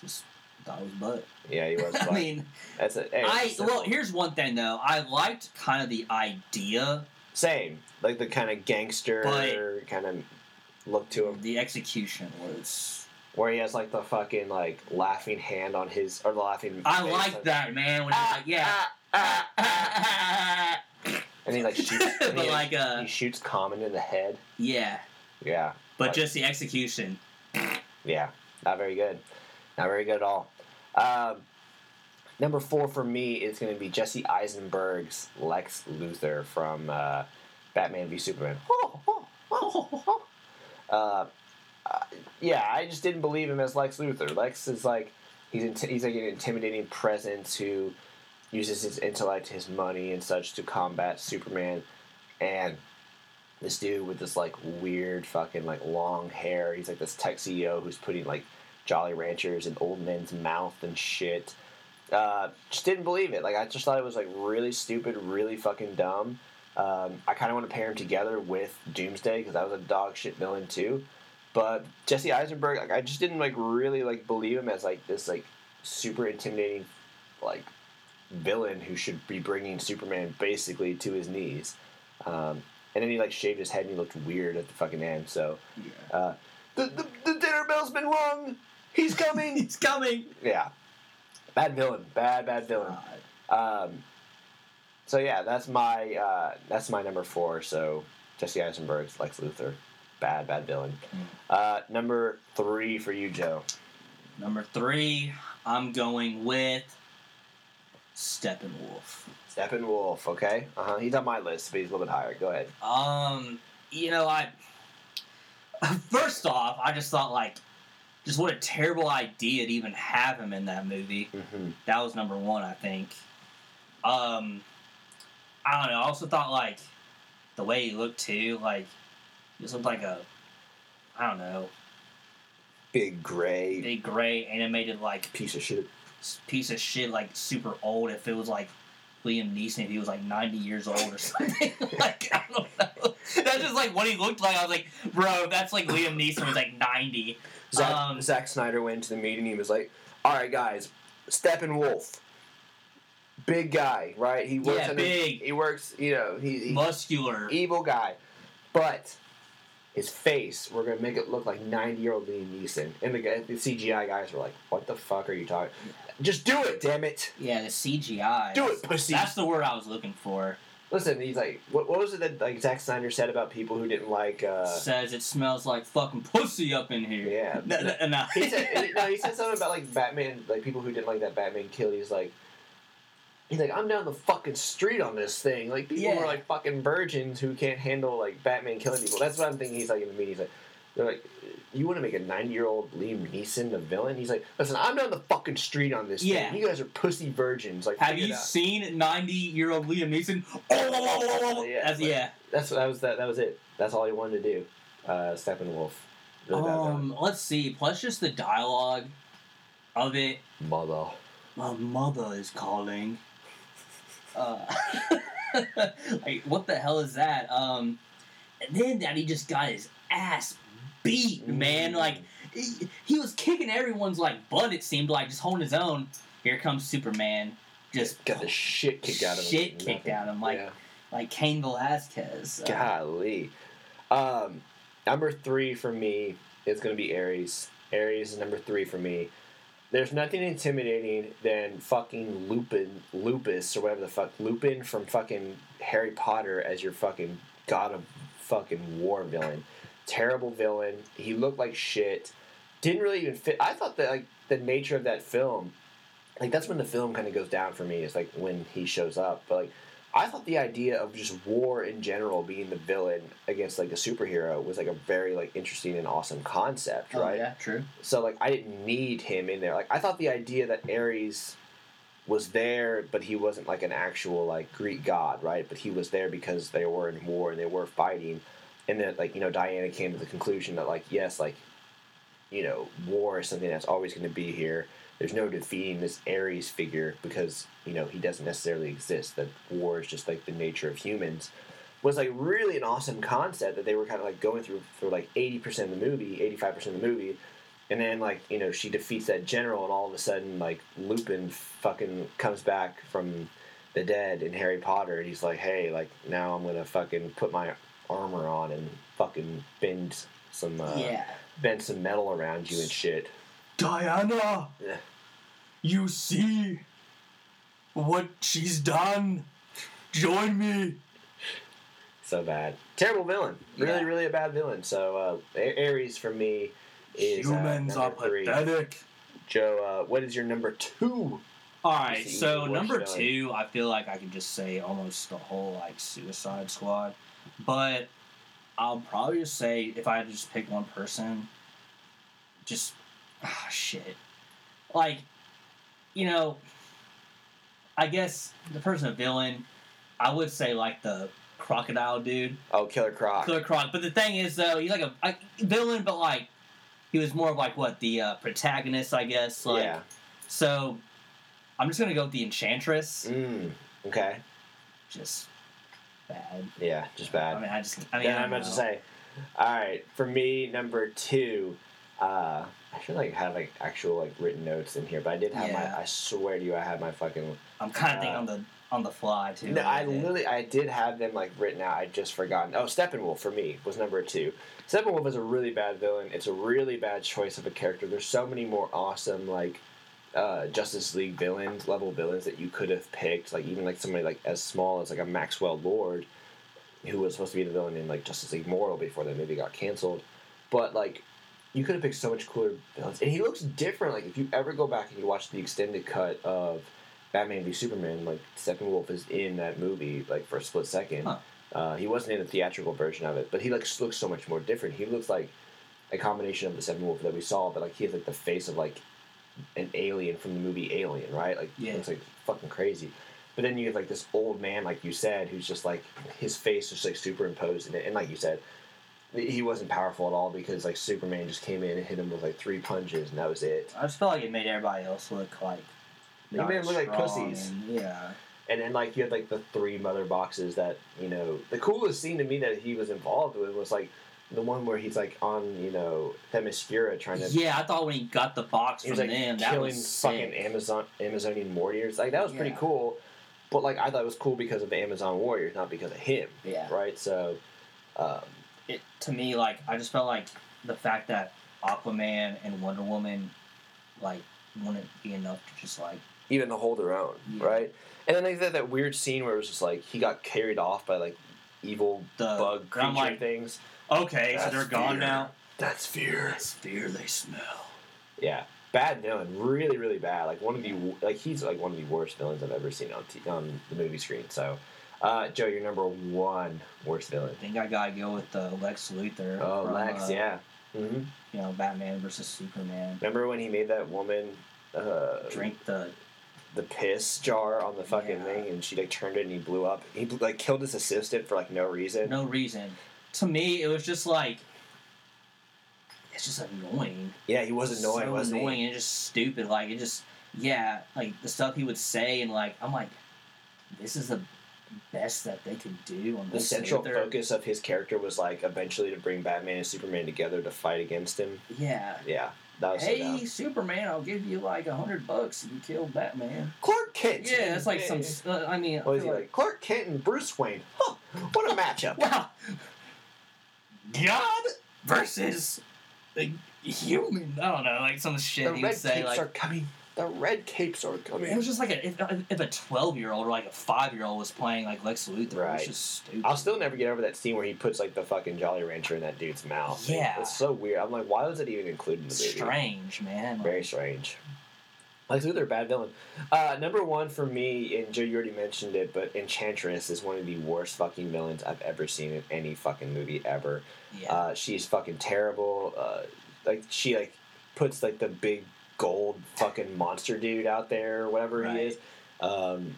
Just thought it was butt. yeah, he was. Butt. I mean, that's a. Hey, I it's well, here's one thing though. I liked kind of the idea, same like the kind of gangster But- kind of look to him. the execution was. where he has like the fucking like laughing hand on his or the laughing. I like on- that man when he's Ah, like, yeah. ah, ah, and he like shoots. but he, like, uh, he shoots Common in the head. yeah, Yeah, but Like- just the execution. yeah, not very good, not very good at all. Um, number four for me is going to be Jesse Eisenberg's Lex Luthor from uh, Batman v Superman. Uh, yeah, I just didn't believe him as Lex Luthor. Lex is like he's int- he's like an intimidating presence who uses his intellect, his money, and such to combat Superman. And this dude with this like weird fucking like long hair, he's like this tech CEO who's putting like Jolly Ranchers and old men's mouth and shit. Uh, just didn't believe it. Like I just thought it was like really stupid, really fucking dumb. Um, I kind of want to pair him together with Doomsday because that was a dog shit villain too. But Jesse Eisenberg, like I just didn't like really like believe him as like this like super intimidating like villain who should be bringing Superman basically to his knees. Um, and then he like shaved his head and he looked weird at the fucking end. So uh, the, the the dinner bell's been rung. He's coming. He's coming. yeah, bad villain. Bad bad villain. Um, so yeah, that's my uh, that's my number four. So Jesse Eisenberg's Lex Luthor, bad bad villain. Uh, number three for you, Joe. Number three, I'm going with Steppenwolf. Steppenwolf. Okay, uh huh. He's on my list, but he's a little bit higher. Go ahead. Um, you know, I first off, I just thought like, just what a terrible idea to even have him in that movie. Mm-hmm. That was number one, I think. Um, I don't know. I also thought like the way he looked too, like he just looked like a, I don't know, Big gray big gray animated like piece of shit. piece of shit, like super old. If it was like Liam Neeson, if he was like ninety years old or something, like I don't know. That's just like what he looked like. I was like, bro, that's like Liam Neeson was like ninety. Zack, Um, Zack Snyder went to the meeting. He was like, "All right, guys, Steppenwolf, big guy, right? He works. Yeah, big. He works. You know, he, he muscular. evil guy, but his face, we're gonna make it look like ninety-year-old Liam Neeson. And the, the CGI guys were like, "What the fuck are you talking? Just do it, damn it! Yeah, the CGI. Do it, pussy." That's the word I was looking for. Listen, he's like, what, what was it that like Zack Snyder said about people who didn't like? uh Says it smells like fucking pussy up in here. Yeah. No, no, no. He said no. He said something about like Batman, like people who didn't like that Batman kill. He's like, he's like, I'm down the fucking street on this thing. Like people Yeah. are like fucking virgins who can't handle like Batman killing people. That's what I'm thinking. He's like in the meeting. He's like, they're like, you want to make a 90 year old Liam Neeson the villain? He's like, listen, I'm down the fucking street on this Yeah. thing. You guys are pussy virgins. Like, Have you out." seen ninety-year-old Liam Neeson? Oh, Yeah, That's, but- yeah. That's that was that. That was it. That's all he wanted to do. Uh, Steppenwolf. Really. Um, let's see. Plus, just the dialogue of it. Mother. My mother is calling. Uh, like, what the hell is that? Um, and then that he just got his ass beat, man. Mm. Like he, he was kicking everyone's like butt. It seemed like just holding his own. Here comes Superman, just got the shit kicked out of him. shit kicked out of him, like Yeah. like Cain Velasquez. Uh, Golly. Um, number three for me is going to be Ares. Ares is number three for me. There's nothing intimidating than fucking Lupin, Lupus, or whatever the fuck, Lupin from fucking Harry Potter as your fucking god of fucking war villain. Terrible villain. He looked like shit. Didn't really even fit. I thought that like the nature of that film, like that's when the film kind of goes down for me. Is like when he shows up, but like I thought the idea of just war in general being the villain against like a superhero was like a very like interesting and awesome concept, oh, right? yeah, true. So like I didn't need him in there. Like I thought the idea that Ares was there, but he wasn't like an actual like Greek god, right? But he was there because they were in war and they were fighting, and that like you know Diana came to the conclusion that like yes, like you know war is something that's always going to be here. There's no defeating this Ares figure because you know he doesn't necessarily exist. That war is just like the nature of humans. Was like really an awesome concept that they were kind of like going through for like eighty percent of the movie, eighty five percent of the movie, and then like you know she defeats that general, and all of a sudden like Lupin fucking comes back from the dead in Harry Potter, and he's like, hey, like now I'm gonna fucking put my armor on and fucking bend some uh, yeah. bend some metal around you and shit. Diana, Yeah. you see what she's done? Join me. So bad, terrible villain. Really, Yeah. really a bad villain. So uh, A- Ares for me is uh, Humans are number three. pathetic. Joe, uh, what is your number two? All right, so number villain? two, I feel like I can just say almost the whole like Suicide Squad, but I'll probably just say if I had to just pick one person, just ah shit, like you know, I guess the person a villain, I would say like the crocodile dude, Oh, Killer Croc. Killer Croc. But the thing is though, he's like a, a villain, but like he was more of like what the uh, protagonist, I guess. Like, yeah. so I'm just gonna go with the Enchantress. Mm, okay. Just bad. Yeah, just bad. I mean, I just. I mean, I I'm about to say, all right, for me, number two. Uh, I should like have like actual like written notes in here, but I did have Yeah. my. I swear to you, I had my fucking. I'm kind of thinking uh, on the on the fly too. No, I literally I did have them like written out. I just forgotten. Oh, Steppenwolf for me was number two. Steppenwolf is a really bad villain. It's a really bad choice of a character. There's so many more awesome like uh, Justice League villains, level villains that you could have picked. Like even like somebody like as small as like a Maxwell Lord, who was supposed to be the villain in like Justice League Mortal before that movie got canceled. But like you could have picked so much cooler villains, and he looks different. Like if you ever go back and you watch the extended cut of Batman v Superman, like Steppenwolf is in that movie like for a split second. Huh. Uh, he wasn't in the theatrical version of it, but he like looks so much more different. He looks like a combination of the Steppenwolf that we saw, but like he has like the face of like an alien from the movie Alien, right? Like Yeah. looks like fucking crazy. But then you have like this old man, like you said, who's just like his face just like superimposed in it, and like you said, he wasn't powerful at all because like Superman just came in and hit him with like three punches, and that was it. I just felt like it made everybody else look like. They made them look like pussies. and- yeah. And then like you had like the three mother boxes that you know. The coolest scene to me that he was involved with was like the one where he's like on you know Themyscira trying to. Yeah, I thought when he got the box He from was like them, that killing was fucking sick. Amazon Amazonian warriors. Like that was pretty Yeah. cool. But like I thought it was cool because of the Amazon warriors, not because of him. Yeah. Right. So. Um, it to me like I just felt like the fact that Aquaman and Wonder Woman like wouldn't be enough to just like even to hold their own, Yeah. right? And then they had that weird scene where it was just like he got carried off by like evil The- bug creature I'm like- things. Okay, so they're gone fear. now. That's fear. That's fear they smell. Yeah, bad villain, really, really bad. Like one of the like he's like one of the worst villains I've ever seen on t- on the movie screen. So, uh, Joe, your number one worst villain. I think I gotta go with uh, Lex Luthor. Oh, from, Lex, uh, yeah. hmm You know, Batman versus Superman. Remember when he made that woman uh, Drink the the piss jar on the fucking Yeah. thing, and she like turned it and he blew up. He like killed his assistant for like no reason. no reason. To me, it was just like it's just annoying. Yeah, he was annoying, so wasn't annoying he? and just stupid. Like it just yeah, like the stuff he would say and like I'm like, this is the best that they could do on The central focus of his character was like eventually to bring Batman and Superman together to fight against him. Yeah. Yeah, that was Hey, dumb. Superman! I'll give you like a hundred bucks if you kill Batman. Clark Kent. Yeah, it's like some. Uh, I mean, What is he feel like? Clark Kent and Bruce Wayne. Huh, what a matchup! Wow. God versus a human. I don't know, like some shit the he'd red say. capes Like are coming. The red capes are coming. it was just like a, if, if a twelve year old or like a five year old was playing like Lex Luthor, it Right. was just stupid. I'll still never get over that scene where he puts like the fucking Jolly Rancher in that dude's mouth. Yeah. it's so weird. I'm like, why was it even included in the movie? Strange, man. Like, Very strange. Lex Luthor, bad villain. Uh, number one for me, and Joe, you already mentioned it, but Enchantress is one of the worst fucking villains I've ever seen in any fucking movie ever. yeah. Uh, she's fucking terrible. Uh, like she like puts like the big gold fucking monster dude out there or whatever Right. he is. Um,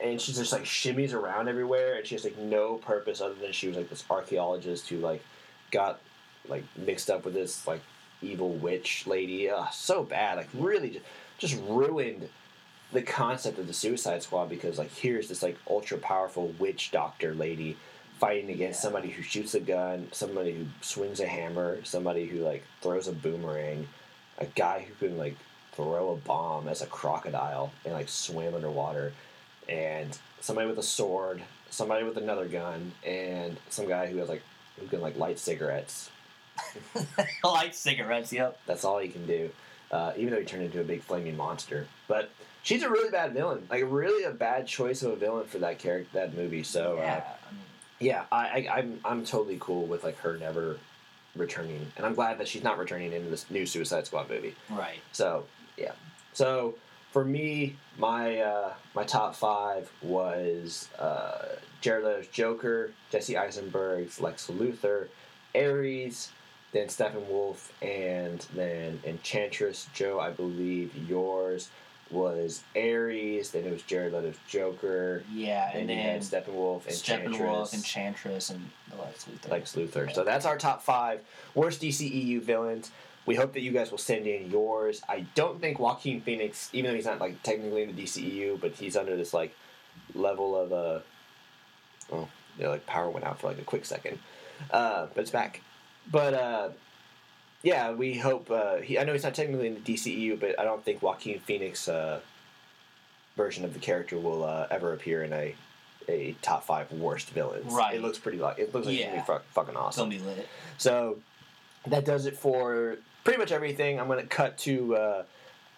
and she just like shimmies around everywhere and she has like no purpose other than she was like this archaeologist who like got like mixed up with this like evil witch lady. So bad. Like really just, just ruined the concept of the Suicide Squad because like here's this like ultra powerful witch doctor lady fighting against Yeah. somebody who shoots a gun, somebody who swings a hammer, somebody who like throws a boomerang, a guy who can like throw a bomb as a crocodile and like swim underwater, and somebody with a sword, somebody with another gun, and some guy who has like who can like light cigarettes. light cigarettes. Yep. That's all he can do. Uh, even though he turned into a big flaming monster, but she's a really bad villain, like really a bad choice of a villain for that character, that movie. So uh, yeah. I mean, yeah, I, I I'm I'm totally cool with like her never returning, and I'm glad that she's not returning in this new Suicide Squad movie. right. So yeah, so for me, my uh, my top five was uh, Jared Leto's Joker, Jesse Eisenberg's Lex Luthor, Ares, then Steppenwolf, and then Enchantress. Joe, I believe yours was Ares. Then it was Jared Leto's Joker. Yeah, Then and you had then Steppenwolf, Enchantress, Steppenwolf, Enchantress, and the Lex Luthor. Lex Luthor. So that's our top five worst DCEU villains. We hope that you guys will send in yours. I don't think Joaquin Phoenix, even though he's not like technically in the DCEU, but he's under this like level of uh, oh, yeah, like power went out for like a quick second, uh, but it's back. But uh, yeah, we hope. Uh, he, I know he's not technically in the DCEU, but I don't think Joaquin Phoenix uh, version of the character will uh, ever appear in a a top five worst villains. Right. It looks pretty like it looks like it's gonna be fu- fucking It's awesome. gonna be lit. So that does it for pretty much everything. I'm going to cut to uh,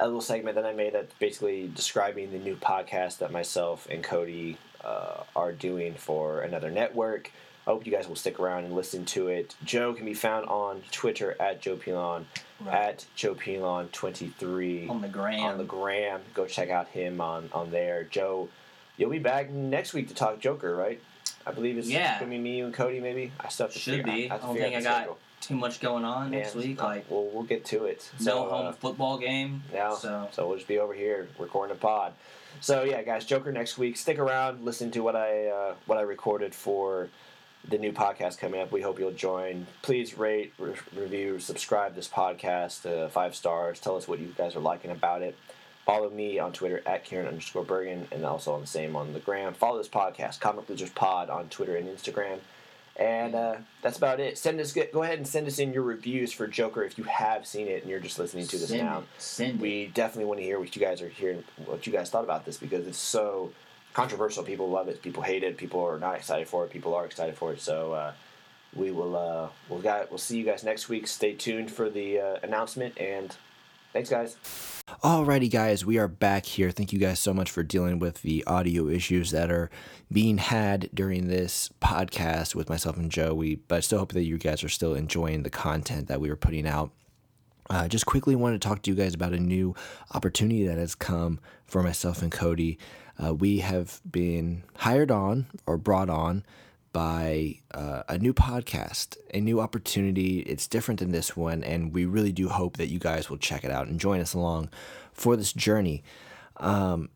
a little segment that I made that's basically describing the new podcast that myself and Cody uh, are doing for another network. I hope you guys will stick around and listen to it. Joe can be found on Twitter at Joe Pilon, Right. at Joe Pilon23 on the gram. on the gram. Go check out him on, on there. Joe, you'll be back next week to talk Joker, right? I believe it's Yeah. going to be me, you, and Cody, maybe. I still have to Should figure, be. I, I to don't think I got schedule. too much going on next week. uh, Like we'll we'll get to it. no So, home uh, football game. yeah, So so we'll just be over here recording a pod. So yeah, guys, Joker next week. Stick around, listen to what I uh, what I recorded for the new podcast coming up. We hope you'll join. Please rate, re- review, subscribe this podcast uh, five stars. Tell us what you guys are liking about it. Follow me on Twitter at Kieran underscore Bergin, and also on the same on the gram. Follow this podcast, Comic Losers Pod, on Twitter and Instagram. And uh, that's about it. Send us go ahead and send us in your reviews for Joker if you have seen it and you're just listening to this send now it. Send it. we definitely want to hear what you guys are hearing, what you guys thought about this because it's so controversial. People love it, people hate it, people are not excited for it, people are excited for it. So uh, we will uh, we'll got we'll see you guys next week. Stay tuned for the uh, announcement and thanks guys. Alrighty, guys, we are back here. Thank you guys so much for dealing with the audio issues that are being had during this podcast with myself and Joe. We, but I still hope that you guys are still enjoying the content that we were putting out. Uh, just quickly wanted to talk to you guys about a new opportunity that has come for myself and Cody. Uh, we have been hired on or brought on by uh, a new podcast, a new opportunity. It's different than this one, and we really do hope that you guys will check it out and join us along for this journey. Um,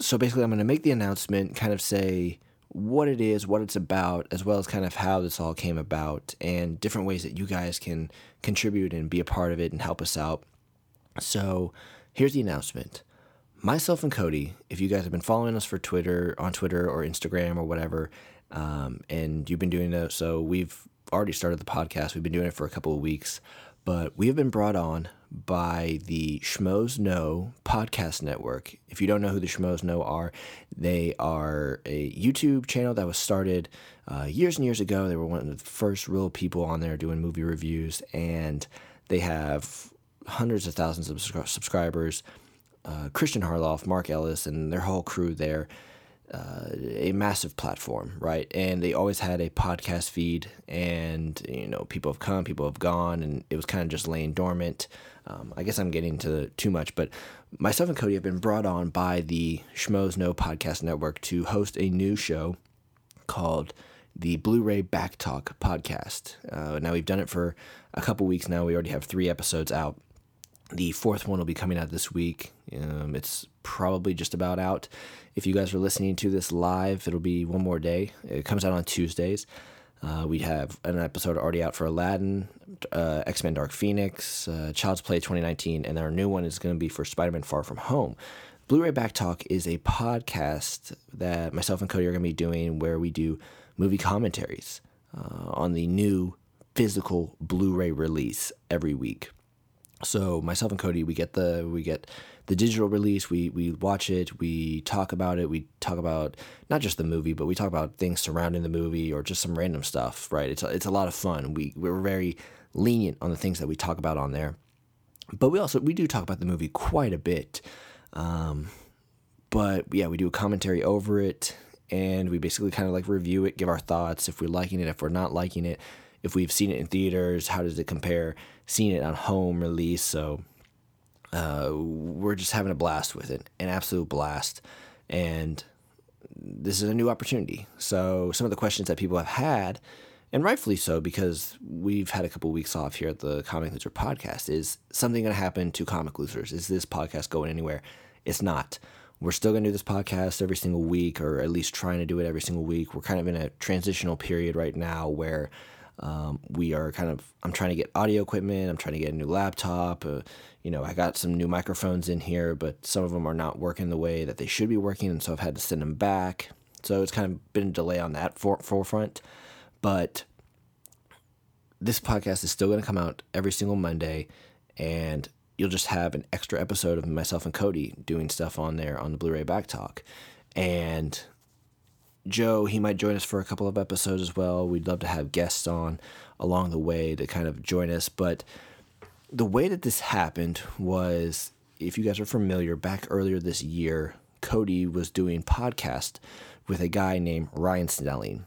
so basically, I'm going to make the announcement, kind of say what it is, what it's about, as well as kind of how this all came about, and different ways that you guys can contribute and be a part of it and help us out. So here's the announcement myself and Cody, if you guys have been following us for Twitter, on Twitter or Instagram or whatever, um, and you've been doing that, so we've already started the podcast. We've been doing it for a couple of weeks, but we have been brought on by the Schmoes Know podcast network. If you don't know who the Schmoes Know are, they are a YouTube channel that was started uh, years and years ago. They were one of the first real people on there doing movie reviews, and they have hundreds of thousands of subscribers. Uh, Christian Harloff, Mark Ellis, and their whole crew there uh, a massive platform, right? And they always had a podcast feed, and you know, people have come, people have gone, and it was kind of just laying dormant. Um, I guess I'm getting to too much, but myself and Cody have been brought on by the Schmoes Know Podcast Network to host a new show called the Blu-ray Back Talk Podcast. Uh, now we've done it for a couple weeks now. We already have three episodes out. The fourth one will be coming out this week. Um, it's probably just about out. If you guys are listening to this live, it'll be one more day. It comes out on Tuesdays. Uh, we have an episode already out for Aladdin, uh, X Men Dark Phoenix, uh, Child's Play 2019, and our new one is going to be for Spider Man Far From Home. Blu ray Back Talk is a podcast that myself and Cody are going to be doing where we do movie commentaries uh, on the new physical Blu ray release every week. So myself and Cody, we get the we get the digital release. We we watch it. We talk about it. We talk about not just the movie, but we talk about things surrounding the movie or just some random stuff. Right? It's a, it's a lot of fun. We we're very lenient on the things that we talk about on there, but we also we do talk about the movie quite a bit. Um, but yeah, we do a commentary over it, and we basically kind of like review it, give our thoughts if we're liking it, if we're not liking it, if we've seen it in theaters, how does it compare seeing it on home release. So uh, we're just having a blast with it, an absolute blast. And this is a new opportunity. So some of the questions that people have had, and rightfully so, because we've had a couple of weeks off here at the Comic Loser podcast, is something going to happen to Comic Losers? Is this podcast going anywhere? It's not. We're still going to do this podcast every single week, or at least trying to do it every single week. We're kind of in a transitional period right now where um, we are kind of, I'm trying to get audio equipment. I'm trying to get a new laptop. Uh, you know, I got some new microphones in here, but some of them are not working the way that they should be working. And so I've had to send them back. So it's kind of been a delay on that for, forefront. But this podcast is still going to come out every single Monday. And you'll just have an extra episode of myself and Cody doing stuff on there on the Blu ray back talk. And Joe, he might join us for a couple of episodes as well. We'd love to have guests on along the way to kind of join us. But the way that this happened was, if you guys are familiar, back earlier this year, Cody was doing podcast with a guy named Ryan Snelling.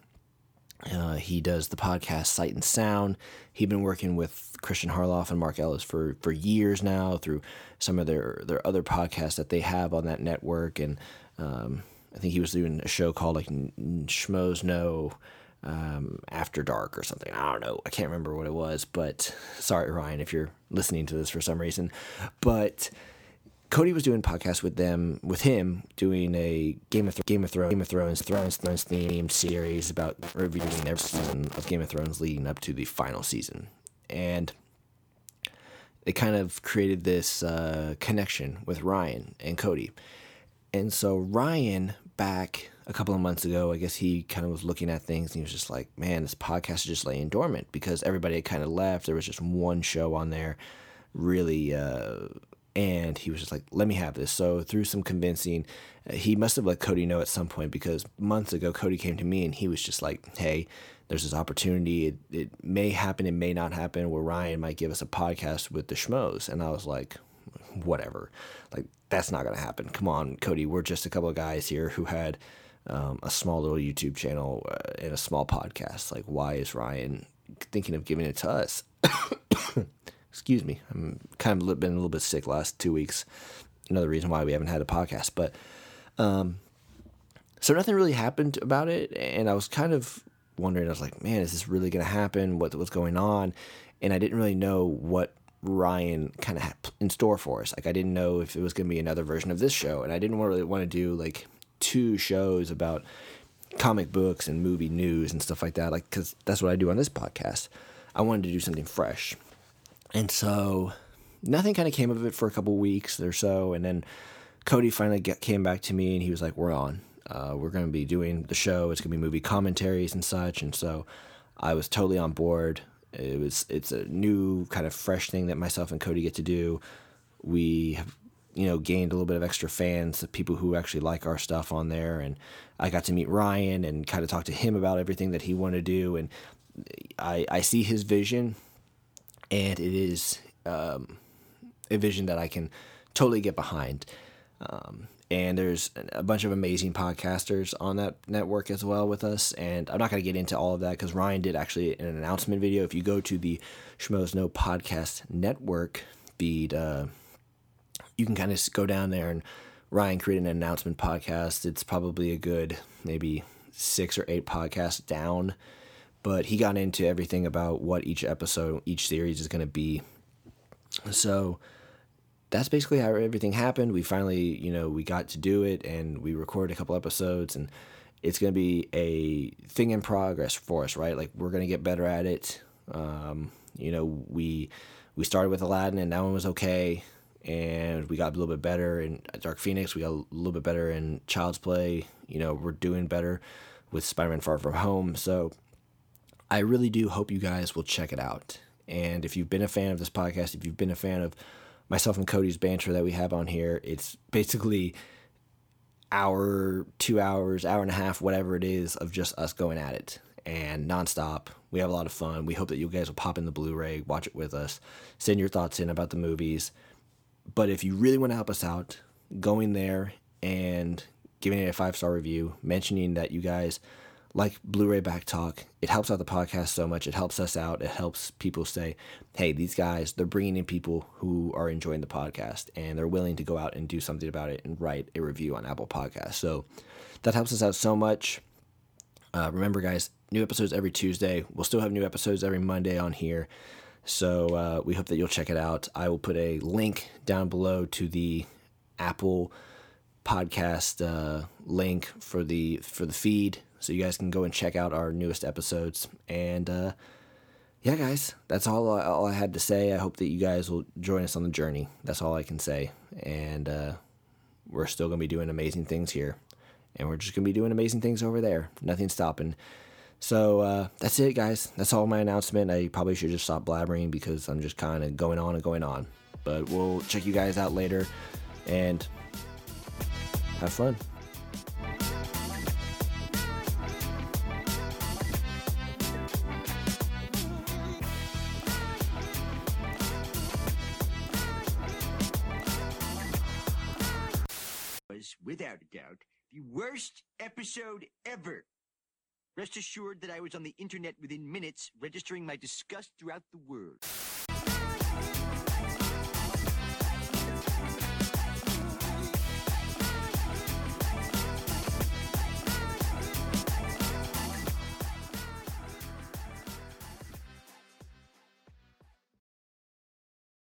Uh, he does the podcast Sight and Sound. He'd been working with Kristian Harloff and Mark Ellis for, for years now through some of their, their other podcasts that they have on that network. And um, I think he was doing a show called like Schmoes Know um, After Dark or something. I don't know. I can't remember what it was, but sorry, Ryan, if you're listening to this for some reason. But Cody was doing podcasts with them, with him, doing a Game of Th- Game of Thrones, Game of Thrones, Thrones, Thrones themed series about reviewing every season of Game of Thrones leading up to the final season, and they kind of created this uh, connection with Ryan and Cody. And so Ryan back a couple of months ago, I guess he kind of was looking at things and he was just like, man, this podcast is just laying dormant because everybody had kind of left. There was just one show on there, really. Uh, and he was just like, let me have this. So, through some convincing, uh, he must have let Cody know at some point because months ago, Cody came to me and he was just like, hey, there's this opportunity. It, it may happen, it may not happen, where Ryan might give us a podcast with the Schmoes. And I was like, whatever. Like, that's not going to happen. Come on, Cody. We're just a couple of guys here who had um, a small little YouTube channel uh, and a small podcast. Like, why is Ryan thinking of giving it to us? Excuse me. I'm kind of been a little bit sick last two weeks. Another reason why we haven't had a podcast. But um, so nothing really happened about it, and I was kind of wondering. I was like, man, is this really going to happen? What what's going on? And I didn't really know what Ryan kind of had in store for us. Like I didn't know if it was going to be another version of this show, and I didn't really want to do like two shows about comic books and movie news and stuff like that. Like because that's what I do on this podcast. I wanted to do something fresh, and so nothing kind of came of it for a couple weeks or so, and then Cody finally get, came back to me and he was like, "We're on. Uh, we're going to be doing the show. It's going to be movie commentaries and such." And so I was totally on board. It was it's a new kind of fresh thing that myself and Cody get to do. We have you know gained a little bit of extra fans, the people who actually like our stuff on there, and I got to meet Ryan and kind of talk to him about everything that he wanted to do, and I I see his vision, and it is um, a vision that I can totally get behind. Um, and there's a bunch of amazing podcasters on that network as well with us. And I'm not going to get into all of that because Ryan did actually an announcement video. If you go to the Schmoes Know Podcast Network feed, uh, you can kind of go down there and Ryan created an announcement podcast. It's probably a good maybe six or eight podcasts down, but he got into everything about what each episode, each series is going to be. So that's basically how everything happened. We finally, you know, we got to do it and we recorded a couple episodes and it's going to be a thing in progress for us, right? Like we're going to get better at it. Um, you know, we we started with Aladdin and that one was okay and we got a little bit better in Dark Phoenix. We got a little bit better in Child's Play. You know, we're doing better with Spider-Man Far From Home. So I really do hope you guys will check it out. And if you've been a fan of this podcast, if you've been a fan of myself and Cody's banter that we have on here, it's basically hour, two hours, hour and a half, whatever it is, of just us going at it and nonstop. We have a lot of fun. We hope that you guys will pop in the Blu-ray, watch it with us, send your thoughts in about the movies. But if you really want to help us out, going there and giving it a five star review, mentioning that you guys like Blu-ray Back Talk. It helps out the podcast so much. It helps us out. It helps people say, "Hey, these guys, they're bringing in people who are enjoying the podcast and they're willing to go out and do something about it and write a review on Apple Podcasts." So that helps us out so much. Uh, remember, guys, new episodes every Tuesday. We'll still have new episodes every Monday on here. So uh, we hope that you'll check it out. I will put a link down below to the Apple podcast uh, link for the for the feed so you guys can go and check out our newest episodes. And uh, yeah, guys, that's all all I had to say. I hope that you guys will join us on the journey. That's all I can say. And uh, we're still gonna be doing amazing things here, and we're just gonna be doing amazing things over there. Nothing's stopping. So uh, that's it, guys. That's all my announcement. I probably should just stop blabbering because I'm just kind of going on and going on. But we'll check you guys out later and have fun. Without a doubt, the worst episode ever. Rest assured that I was on the internet within minutes, registering my disgust throughout the world.